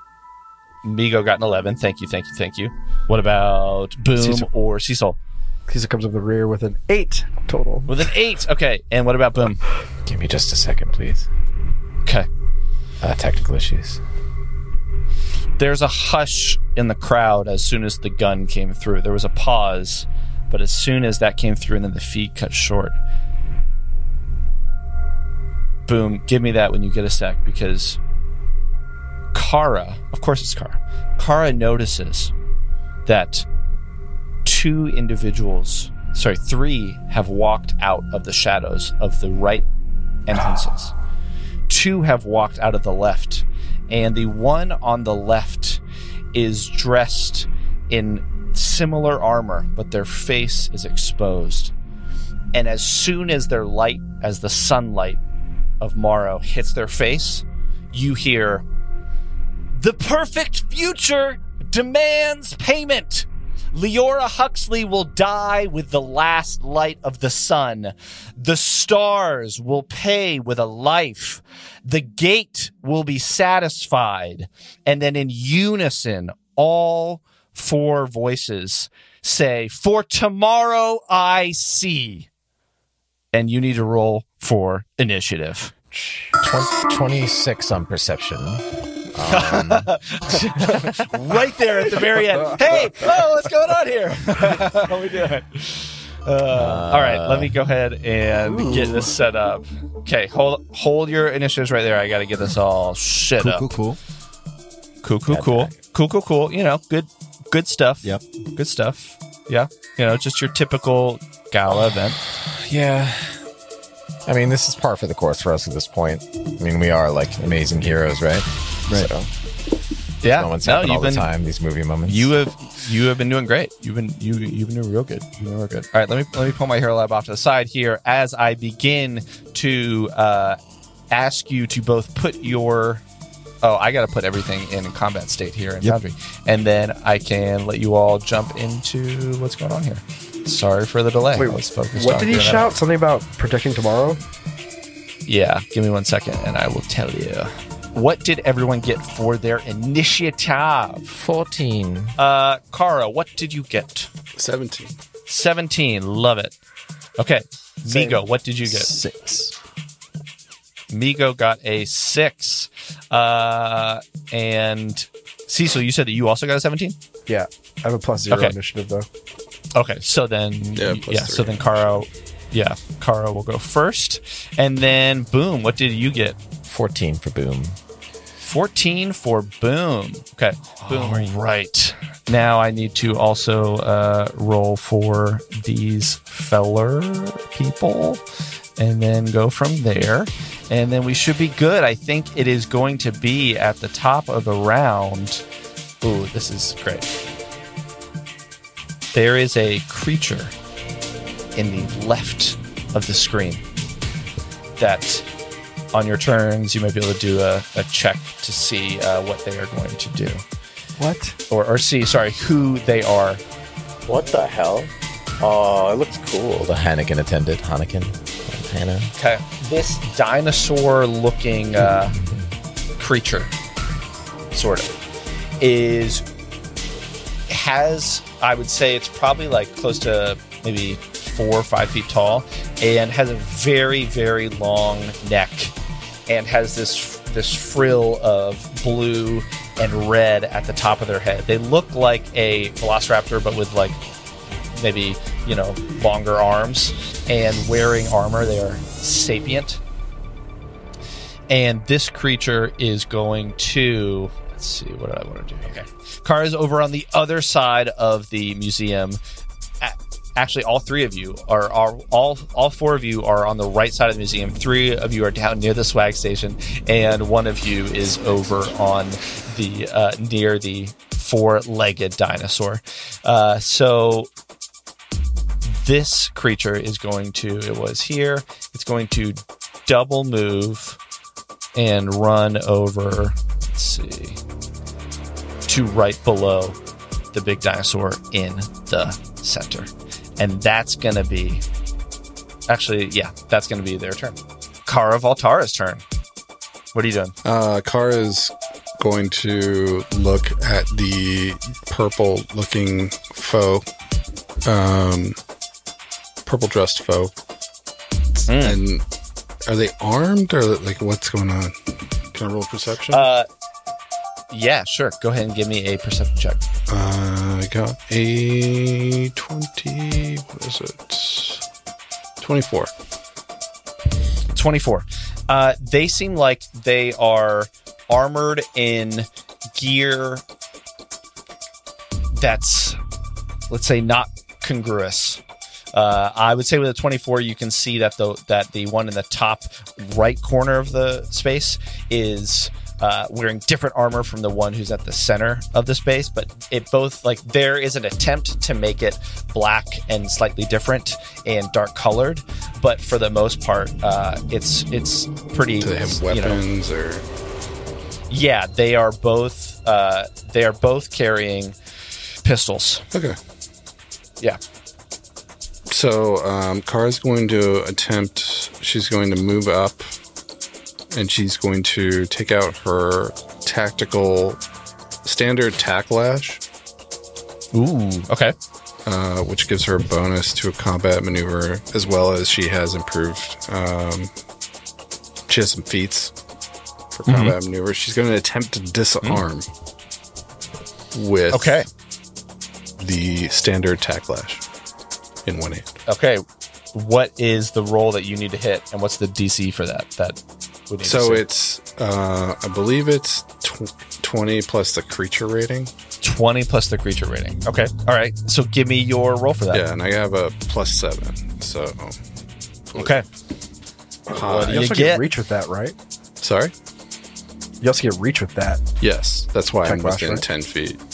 Migo got an 11. Thank you, thank you, thank you. What about Boom Cecil. or Cecil? Caesar comes up the rear with an eight total. With an 8. Okay, and what about Boom? Give me just a second, please. Okay. Uh, technical issues. There's a hush in the crowd as soon as the gun came through. There was a pause, but as soon as that came through and then the feed cut short. Boom, give me that when you get a sec because Kara, of course it's Kara. Kara notices that two individuals, sorry, three have walked out of the shadows of the right entrances. Two have walked out of the left, and the one on the left is dressed in similar armor, but their face is exposed. And as soon as their light, as the sunlight of Morrow hits their face, you hear, The perfect future demands payment. Leora Huxley will die with the last light of the sun. The stars will pay with a life. The gate will be satisfied. And then in unison, all four voices say, For tomorrow I see. And you need to roll for initiative. Twen- 26 on perception. Um, right there at the very end. Hey, oh, what's going on here? How we doing? Uh, all right, let me go ahead and get this set up. Okay, hold hold your initiatives right there. I got to get this all shit Cool, up. cool, cool. cool, cool, cool, cool, cool, cool. You know, good, good stuff. Yep. good stuff. Yeah, you know, just your typical gala event. yeah. I mean, this is par for the course for us at this point. I mean, we are like amazing heroes, right? Right. So, Yeah, moments no, happen all you've the been time. These movie moments. you have you have been doing great. You've been you you've been doing real good. You've been real good. All right, let me let me pull my Hero Lab off to the side here as I begin to uh, ask you to both put your. Oh, I got to put everything in combat state here in Yep. Foundry, and then I can let you all jump into what's going on here. Sorry for the delay. Wait, I was focused what on did he doing that. shout? Something about protecting tomorrow? Yeah, give me one second, and I will tell you. what did everyone get for their initiative? 14. Uh, Kara, what did you get? 17. 17. Love it. Okay. Same. Migo, what did you get? Six. Migo got a six. Uh, and Cecil, you said that you also got a 17? Yeah, I have a plus zero Okay. initiative though. Okay, so then Yeah, yeah, so then Kara, yeah, Kara will go first, and then Boom. What did you get? 14 for Boom. Fourteen for Boom. Okay, Boom. Right now, I need to also uh, roll for these feller people, and then go from there, and then we should be good. I think it is going to be at the top of the round. Ooh, this is great. There is a creature in the left of the screen that on your turns you might be able to do a, a check to see uh, what they are going to do What? or, or see sorry who they are What the hell? Oh, it looks cool. The Hannigan attendant. Hannigan. Hannah. okay this dinosaur looking uh, creature sort of is has i would say it's probably like close to maybe four or five feet tall and has a very very long neck and has this this frill of blue and red at the top of their head. They look like a velociraptor but with like maybe you know longer arms and wearing armor. They are sapient and this creature is going to let's see what do i want to do? Okay. Car is over on the other side of the museum. Actually all three of you are, are all all four of you are on the right side of the museum. Three of you are down near the swag station and one of you is over on the uh, near the four-legged dinosaur. Uh, so this creature is going to it was here it's going to double move and run over let's see to right below the big dinosaur in the center. And that's going to be actually yeah that's going to be their turn. Kara Valtara's turn. What are you doing? Uh, Kara's going to look at the purple looking foe, um, purple dressed foe. And are they armed or like what's going on? Can I roll perception? uh yeah sure go ahead and give me a perception check Uh, I got a 20. What is it? 24. 24. Uh, they seem like they are armored in gear that's, let's say, not congruous. Uh, I would say with a 24, you can see that the that the one in the top right corner of the space is uh, wearing different armor from the one who's at the center of the space. But it both like there is an attempt to make it black and slightly different and dark colored, but for the most part, uh, it's it's pretty. Do they have you know, weapons or? yeah, they are both uh, they are both carrying pistols. Okay. Yeah. So um, Kara's going to attempt. She's going to move up, and she's going to take out her tactical standard tack lash, Ooh. Okay. uh, which gives her a bonus to a combat maneuver, as well as she has improved. Um, she has some feats for combat maneuvers. She's going to attempt to disarm with Okay. the standard tack lash in one hand. Okay. What is the roll that you need to hit, and what's the DC for that? That would need So it's, uh, I believe it's tw- 20 plus the creature rating. twenty plus the creature rating. Okay. All right. So give me your roll for that. Yeah, and I have a plus seven. So, Okay. high. do You also get? get reach with that, right? Sorry? You also get reach with that. Yes, that's why I'm Tack lash, within right? 10 feet.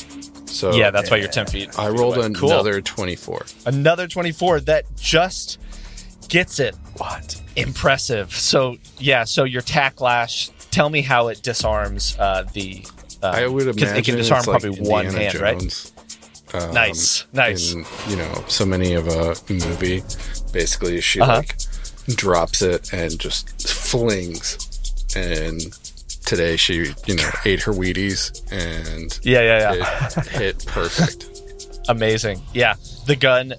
So, yeah, that's why you're ten feet. I rolled away. Cool. another 24. another twenty-four. That just gets it. What? Impressive. So yeah. So your tack lash. Tell me how it disarms uh, the. Uh, I would 'cause imagine it can disarm like probably one Indiana hand, right? Um, Nice, nice. In, you know, so many of a movie. Basically, she Uh-huh. like drops it and just flings and today she, you know, ate her Wheaties and Yeah, yeah, yeah. it hit perfect. Amazing. Yeah, the gun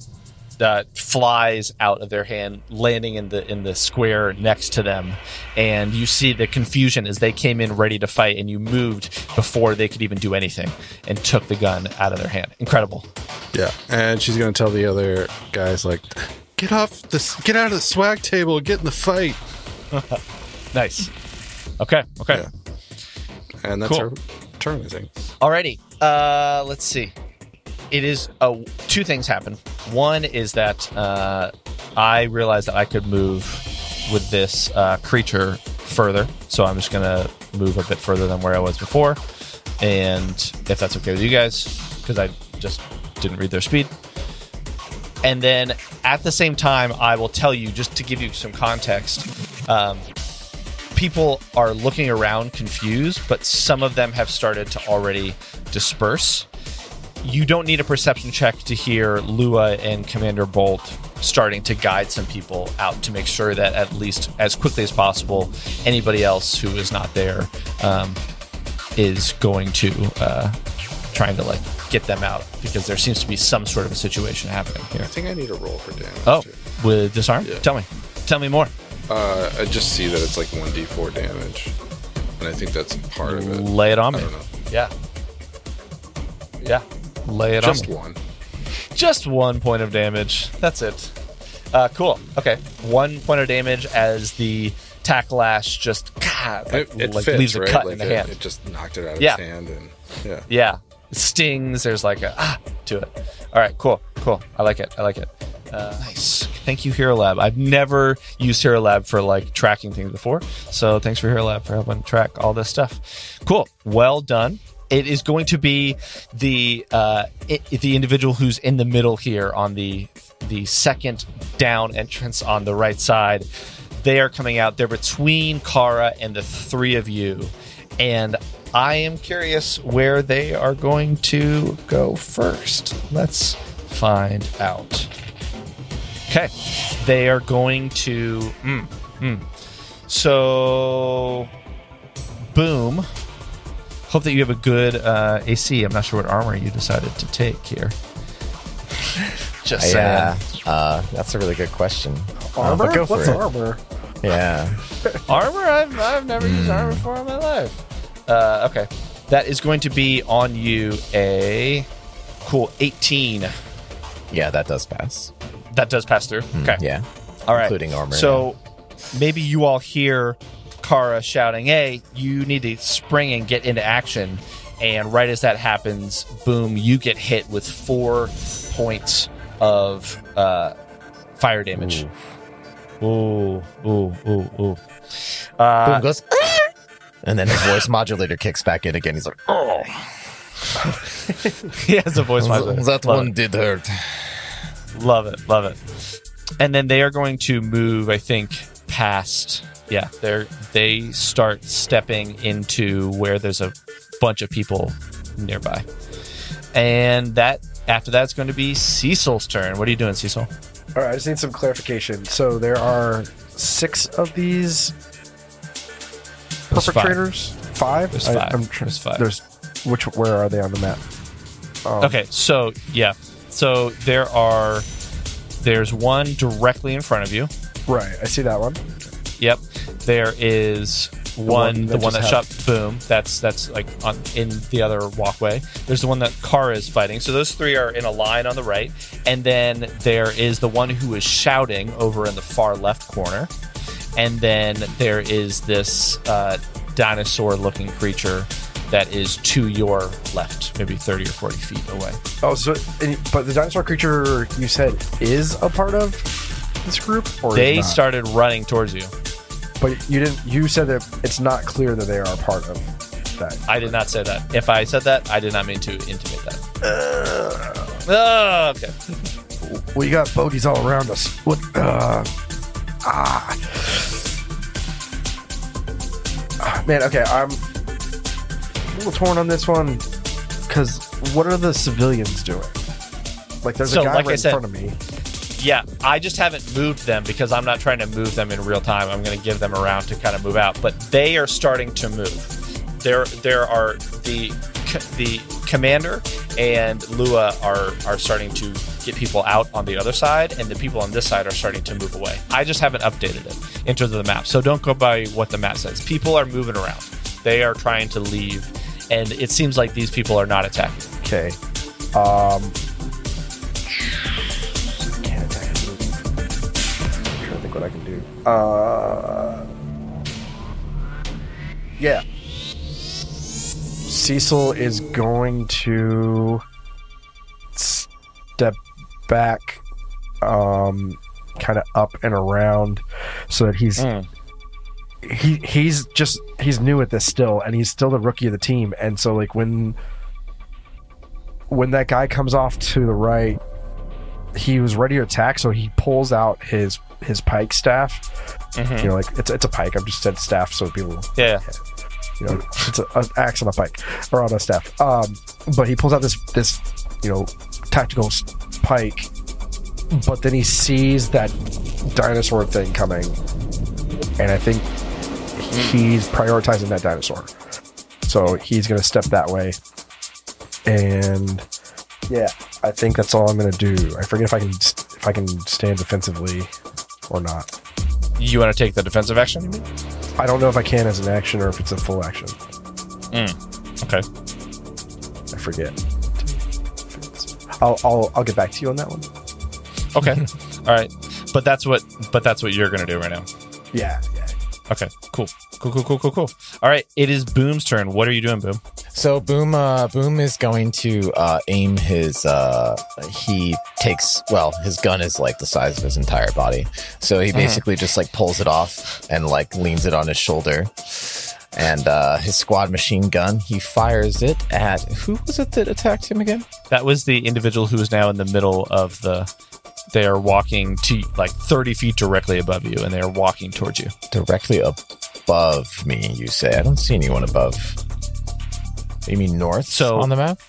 uh, flies out of their hand, landing in the in the square next to them, and you see the confusion as they came in ready to fight, and you moved before they could even do anything, and took the gun out of their hand. Incredible. Yeah, and she's gonna tell the other guys like, "Get off this! Get out of the swag table! Get in the fight!" Nice. Okay. Okay. Yeah. And that's Cool. her turn, I think. Alrighty. Uh, let's see. It is uh, two things happen. One is that uh, I realized that I could move with this uh, creature further, so I'm just gonna move a bit further than where I was before, and if that's okay with you guys, because I just didn't read their speed. And then at the same time, I will tell you just to give you some context. Um, people are looking around confused, but some of them have started to already disperse. You don't need a perception check to hear Lua and Commander Bolt starting to guide some people out to make sure that at least as quickly as possible, anybody else who is not there um, is going to uh, trying to like get them out because there seems to be some sort of a situation happening here. I think I need a roll for damage. Oh, too. with disarm? Yeah. Tell me. Tell me more. Uh, I just see that it's like 1d4 damage. And I think that's part of it. Lay it on I me. don't know. Yeah. Yeah. Lay it Just on me. one. Just one point of damage. That's it. Uh, cool. Okay. One point of damage as the tack lash just God, like, It, it like fits, leaves a right? cut like in the it, hand. it just knocked it out of Yeah. his hand. And yeah. Yeah. It stings. There's like a ah to it. All right. Cool. Cool. I like it. I like it. Uh, nice. Thank you, Hero Lab. I've never used Hero Lab for like tracking things before. So thanks for Hero Lab for helping track all this stuff. Cool. Well done. It is going to be the uh, i the individual who's in the middle here on the the second down entrance on the right side. They are coming out. They're between Kara and the three of you, and I am curious where they are going to go first. Let's find out. Okay, they are going to. Mm, mm. So, boom. Hope that you have a good uh, AC. I'm not sure what armor you decided to take here. Just saying. Yeah, uh, that's a really good question. Uh, Armor? but go What's it. armor? Yeah, armor I've, I've never used armor before in my life uh, okay that is going to be on you a cool 18 yeah, that does pass. That does pass through? Okay. Yeah, all right. Including armor, so maybe you all hear kara shouting hey you need to spring and get into action. And right as that happens boom you get hit with four points of uh, fire damage. Ooh. Ooh ooh ooh uh, boom goes, "Ah!" and then his voice modulator kicks back in again. He's like, "Oh, he has a voice modulator. that Love one it. did hurt." Love it, love it. And then they are going to move, I think, past. Yeah, they're they start stepping into where there's a bunch of people nearby, and that after that's going to be Cecil's turn. What are you doing, Cecil? All right, I just need some clarification. So there are six of these There's perpetrators. Five. There's five. I'm tr- There's five. There's which? Where are they on the map? Um, Okay, so yeah, so there are there's one directly in front of you. Right. I see that one. Yep. There is one, one the one that shot boom. That's that's like on in the other walkway. There's the one that Kara is fighting. So those three are in a line on the right, and then there is the one who is shouting over in the far left corner, and then there is this uh, dinosaur-looking creature that is to your left, maybe thirty or forty feet away. Oh, so but the dinosaur creature you said is a part of this group, or They started running towards you. But you didn't. You said that it's not clear that they are a part of that. I did not say that. If I said that, I did not mean to intimate that. Oh, okay. We got bogeys all around us. What? Uh, ah. Ah, Man, okay, I'm little torn on this one because what are the civilians doing? Like, there's So, a guy like right said- in front of me. Yeah, I just haven't moved them because I'm not trying to move them in real time. I'm going to give them around to kind of move out, but they are starting to move. there there are the the commander and Lua are are starting to get people out on the other side, and the people on this side are starting to move away. I just haven't updated it into the map, so don't go by what the map says. People are moving around; they are trying to leave, and it seems like these people are not attacking. Okay. Um. Can't attack. I'm trying to think what I can do. Uh. Yeah. Cecil is going to step back, um, kind of up and around, so that he's Mm. He he's just he's new at this still, and he's still the rookie of the team, and so like when when that guy comes off to the right, he was ready to attack, so he pulls out his his pike staff. Mhm. You know, like it's it's a pike. I've just said staff, so people Yeah, you know it's a, an axe on a pike or on a staff. Um, but he pulls out this this you know tactical pike, but then he sees that dinosaur thing coming, and I think he's prioritizing that dinosaur. So he's going to step that way, and yeah, I think that's all I'm going to do. I forget if I can if I can stand defensively or not. you want to take the defensive action? I don't know if I can as an action or if it's a full action. Hmm. Okay. I forget. I'll, I'll I'll get back to you on that one. Okay. All right. But that's what. But that's what you're gonna do right now. Yeah, yeah. Okay. Cool. Cool. Cool. Cool. Cool. Cool. All right. It is Boom's turn. What are you doing, Boom? So Boom, uh, Boom is going to uh, aim his. Uh, he takes well, his gun is like the size of his entire body, so he basically just like pulls it off and like leans it on his shoulder. And uh, his squad machine gun, he fires it at who was it that attacked him again? That was the individual who is now in the middle of the. They are walking to like 30 feet directly above you, and they are walking towards you. Directly above me, you say. I don't see anyone above. You mean north So- on the map?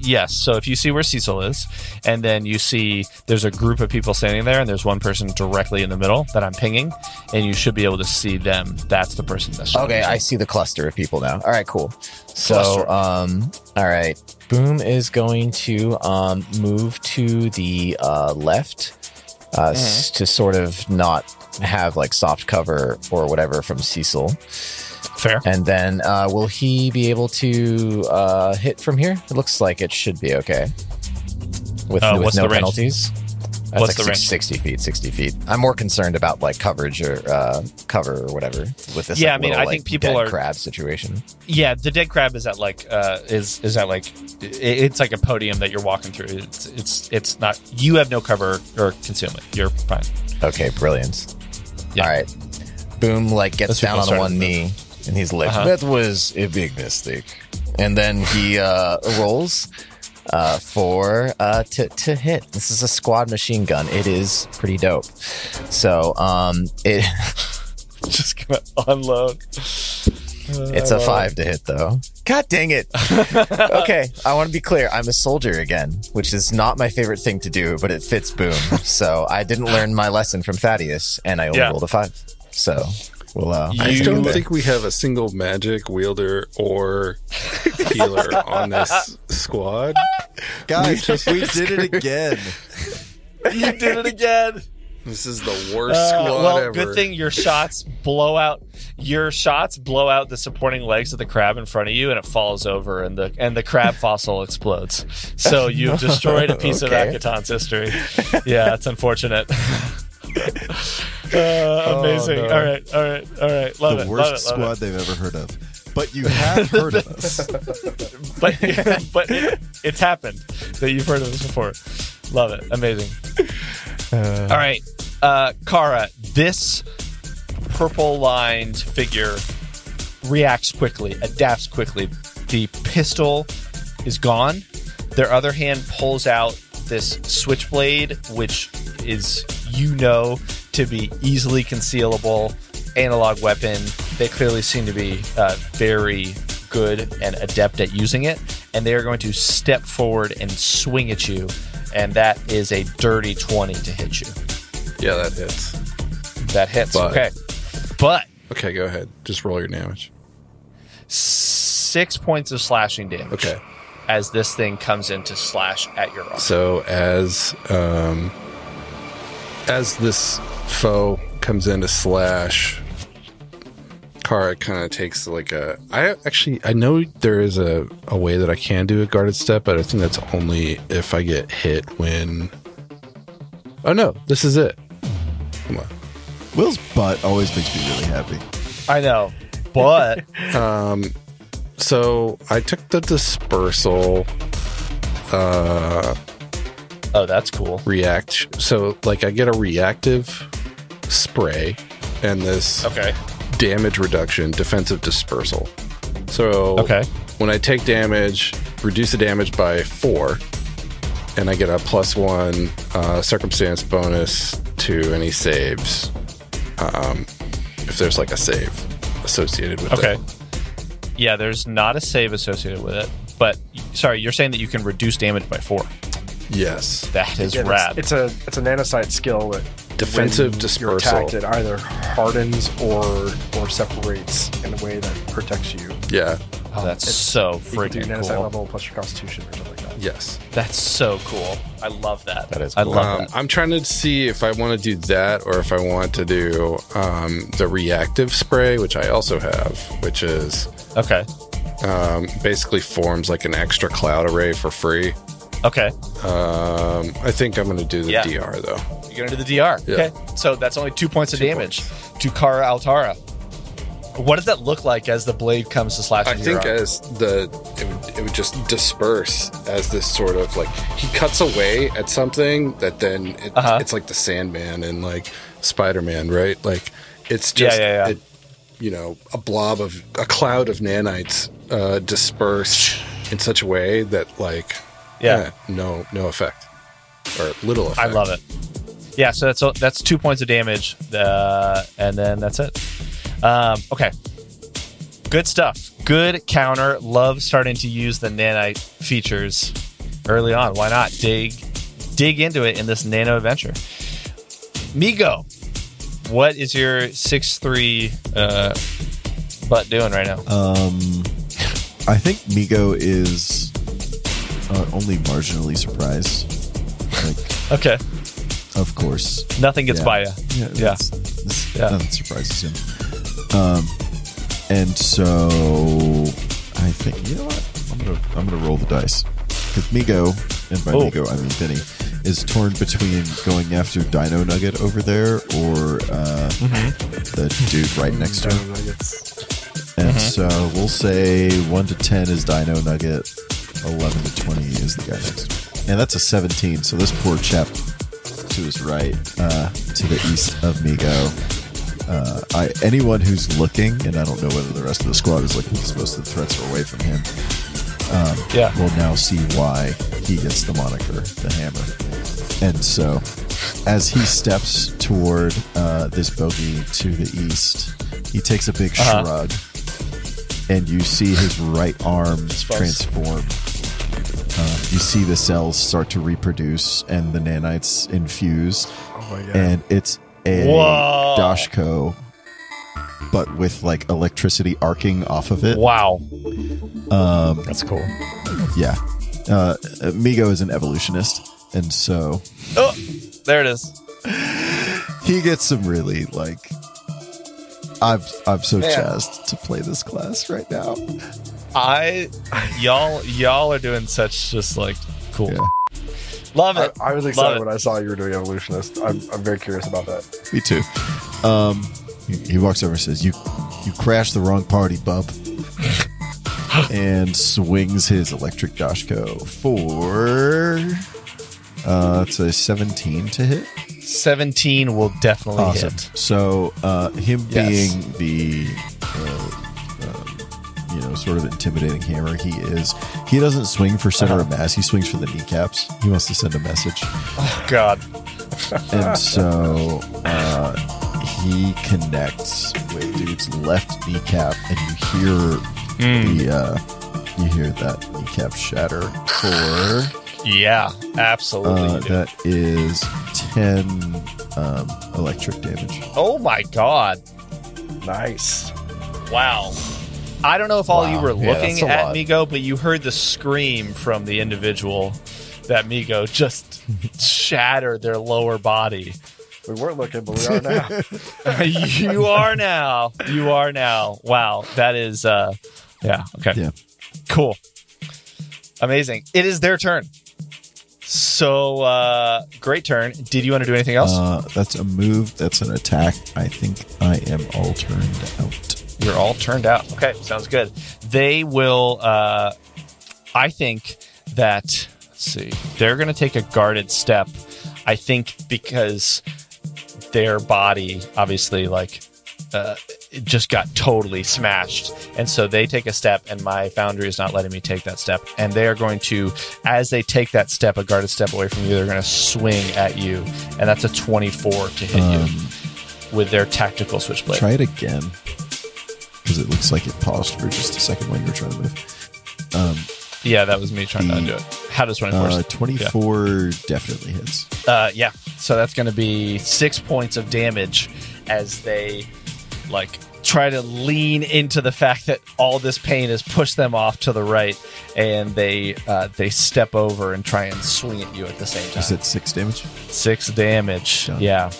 Yes. So if you see where Cecil is, and then you see there's a group of people standing there, and there's one person directly in the middle that I'm pinging, and you should be able to see them. That's the person that's Okay, I see the cluster of people now. All right, cool. So, Cluster. um, all right, Boom is going to um move to the uh, left, uh, s- to sort of not have like soft cover or whatever from Cecil, fair. and then uh, will he be able to uh, hit from here? It looks like it should be okay. With, Uh, with what's no the penalties. That's What's like the six- range? 60 feet, 60 feet. I'm more concerned about like coverage or uh, cover or whatever with this. Yeah, like, I mean, little, I think like, people dead are- crab situation. Yeah, the dead crab is at like uh, is is at like it's like a podium that you're walking through. It's it's it's not you have no cover or concealment. You're fine. Okay, brilliant. Yeah. All right. Boom, like gets Those down on one started to and he's like, Uh-huh. that was a big mistake. And then he uh, rolls uh, for uh, to, to hit. This is a squad machine gun. It is pretty dope. So um, it Just gonna unload. it's a five to hit though. God dang it. okay, I want to be clear. I'm a soldier again, which is not my favorite thing to do, but it fits Boom. so I didn't learn my lesson from Thaddeus, and I only Yeah. rolled a five. So we'll. Uh, I don't think we have a single magic wielder or healer on this squad. Guys, we did it again. you did it again. This is the worst Uh, squad well, ever. good thing your shots blow out. Your shots blow out the supporting legs of the crab in front of you, and it falls over, and the and the crab fossil explodes. So you've destroyed a piece Okay. of Akiton's history. Yeah, it's unfortunate. uh, amazing. no. All right, all right, all right. Love the it. worst love it, squad love they've ever heard of. But you have heard of us. But but it, it's happened that you've heard of this before. Love it. Amazing. all right, uh, Kara. This purple lined figure reacts quickly, adapts quickly. The pistol is gone. Their other hand pulls out this switchblade, which is, you know, to be easily concealable analog weapon. They clearly seem to be uh, very good and adept at using it. And they are going to step forward and swing at you. And that is a dirty 20 to hit you. yeah, that hits. That hits. But- okay. But Okay, go ahead. Just roll your damage. six points of slashing damage. Okay. As this thing comes in to slash at your arm. So as um, as this foe comes in to slash, Kara kind of takes like a. I actually I know there is a a way that I can do a guarded step, but I think that's only if I get hit when. Oh no! This is it. Come on. Will's butt always makes me really happy. I know, but um, So I took the dispersal uh, oh, that's cool. react. So like I get a reactive spray and this Okay. damage reduction, defensive dispersal. So Okay. when I take damage, reduce the damage by four, and I get a plus one uh, circumstance bonus to any saves. Um, if there's like a save associated with Okay. it. Okay. Yeah, there's not a save associated with it, but sorry, you're saying that you can reduce damage by four. Yes. That is Again, rad. It's, it's a it's a nanocyte skill that Defensive when dispersal. You're attacked, it either hardens or or separates in a way that protects you. Yeah. oh, that's it's- so You can do freaking nanocyte cool. level plus your constitution or something like that. Yes. That's so cool. I love that. That is I love Um, that. I'm trying to see if I want to do that or if I want to do um, the reactive spray, which I also have, which is Okay. um, basically forms like an extra cloud array for free. Okay. Um, I think I'm going to do the Yeah. DR though. You're gonna do the DR. Yeah. Okay. So that's only two points of damage to Kara Altara. What does that look like as the blade comes to slash? I into your think arm? as the it would, it would just disperse as this sort of like he cuts away at something that then it, Uh-huh. it's like the Sandman and like Spider Man, right? Like it's just Yeah, yeah, yeah. It, you know a blob of a cloud of nanites uh, disperse in such a way that like Yeah. no no effect or little effect. I love it. Yeah, so that's that's two points of damage, uh, and then that's it. Um, okay, good stuff. Good counter. Love starting to use the nanite features early on. Why not dig dig into it in this nano adventure? Migo, what is your six three uh, butt doing right now? Um, I think Migo is uh, only marginally surprised. Like, Okay, of course. nothing gets Yeah. by you. Yeah, Yeah. that's- that's- Yeah. Nothing surprises him. Um, and so I think you know what? I'm gonna I'm gonna roll the dice because Migo, and by Oh. Migo I mean Vinny, is torn between going after Dino Nugget over there or uh, Mm-hmm. the dude right next to him. And Mm-hmm. so we'll say one to ten is Dino Nugget, eleven to twenty is the guy next. And that's a seventeen. So this poor chap to his right, uh, to the east of Migo. Uh, I anyone who's looking, and I don't know whether the rest of the squad is looking because most of the threats are away from him. Yeah. Will now see why he gets the moniker the Hammer. And so, as he steps toward uh, this bogey to the east, he takes a big Uh-huh. shrug, and you see his right arm transform. Uh, you see the cells start to reproduce, and the nanites infuse, Oh and it's a Whoa. Dashko, but with like electricity arcing off of it. Wow. That's cool. Yeah. Uh, Migo is an evolutionist, and so Oh, there it is. he gets some really like. I'm I'm so Man. jazzed to play this class right now. I y'all y'all are doing such just like cool. Yeah. Love it. I was excited when I saw you were doing evolutionist. I'm, I'm very curious about that. Me too. Um, he, he walks over and says, "You you crashed the wrong party, bub," and swings his electric Dashko for. Uh, it's a 17 to hit. 17 will definitely Awesome. hit. So, uh, him Yes. being the, uh, um, you know, sort of intimidating hammer he is, he doesn't swing for center Uh-huh. of mass. He swings for the kneecaps. He wants to send a message, Oh God. and so uh, he connects with dude's left kneecap, and you hear Hmm. the, uh, you hear that kneecap shatter for. Yeah, absolutely. Uh, that is ten um, electric damage. oh my God. Nice. Wow. I don't know if all Wow. you were looking that's a at lot. Migo, but you heard the scream from the individual that Migo just shattered their lower body. We weren't looking, but we are now. you are now. You are now. Wow. That is uh yeah, okay. Yeah. Cool. Amazing. It is their turn. So uh great turn. Did you want to do anything else? Uh, that's a move. That's an attack. I think I am all turned out. You're all turned out. Okay, sounds good. They will uh I think that let's see. They're going to take a guarded step. I think because their body obviously like uh it just got totally smashed and so they take a step and my foundry is not letting me take that step and they are going to as they take that step a guarded step away from you they're going to swing at you and that's a 24 to hit Um, you with their tactical switchblade Try it again. Because it looks like it paused for just a second while you were trying to move. Yeah, that was me trying to The- undo it. How does 24? Uh, 24 definitely hits. Uh, yeah. So that's going to be six points of damage as they like try to lean into the fact that all this pain has pushed them off to the right, and they uh, they step over and try and swing at you at the same You time. said six damage? Six damage. Done. Yeah.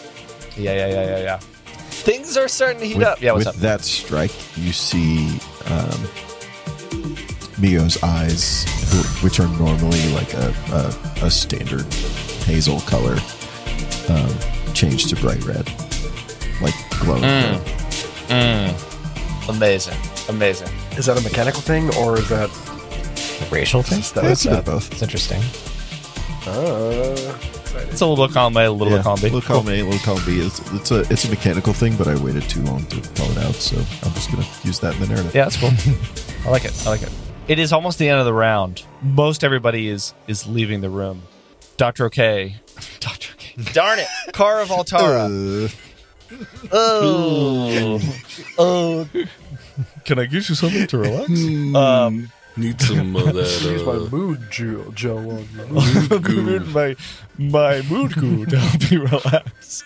Yeah. Yeah. Yeah. Yeah. Yeah. Things are starting to heat With, up. Yeah. What's with up? that strike, you see um, Mio's eyes, which are normally like a, a, a standard hazel color, um, change to bright red. Like glowing. Mm. Red. Mm. Amazing. Amazing. Is that a mechanical thing or is that? a racial thing. That- It's a bit of both. It's interesting. Uh, It's a little column A, a little Yeah, column B. Little column A, little column B. It's, it's a it's a mechanical thing, but I waited too long to call it out, so I'm just gonna use that in the narrative. Yeah, that's cool. I like it. I like it. It is almost the end of the round. Most everybody is is leaving the room. Doctor OK. Doctor OK. Darn it, Cara of Altara. Uh, oh, oh. Can I get you something to relax? um, Need some of that. use my Uh, mood gel, gel on you. goo. my my mood goo to help you relax.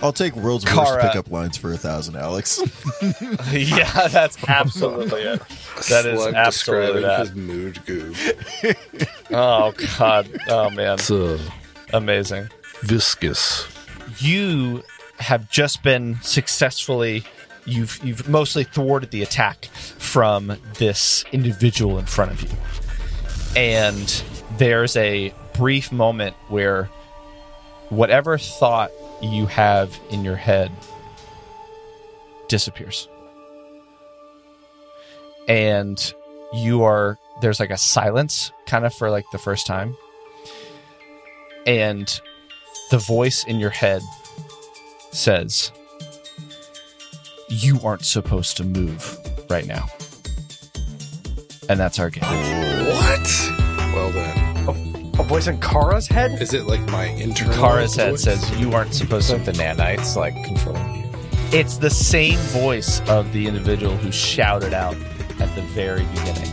I'll take world's Kara. worst pickup lines for a thousand, Alex. yeah, that's absolutely it. That is Slug absolutely describing that. his mood goo. Oh God. Oh man. It's uh, Amazing. viscous. you have just been successfully you've you've mostly thwarted the attack from this individual in front of you. And there's a brief moment where whatever thought you have in your head disappears. And you are there's like a silence kind of for like the first time. And the voice in your head says, You aren't supposed to move right now. And that's our game. What? Well then, A voice in Kara's head? is it like my internal? Kara's head voice? says, You aren't supposed to. like the nanites like controlling you. It's the same voice of the individual who shouted out at the very beginning.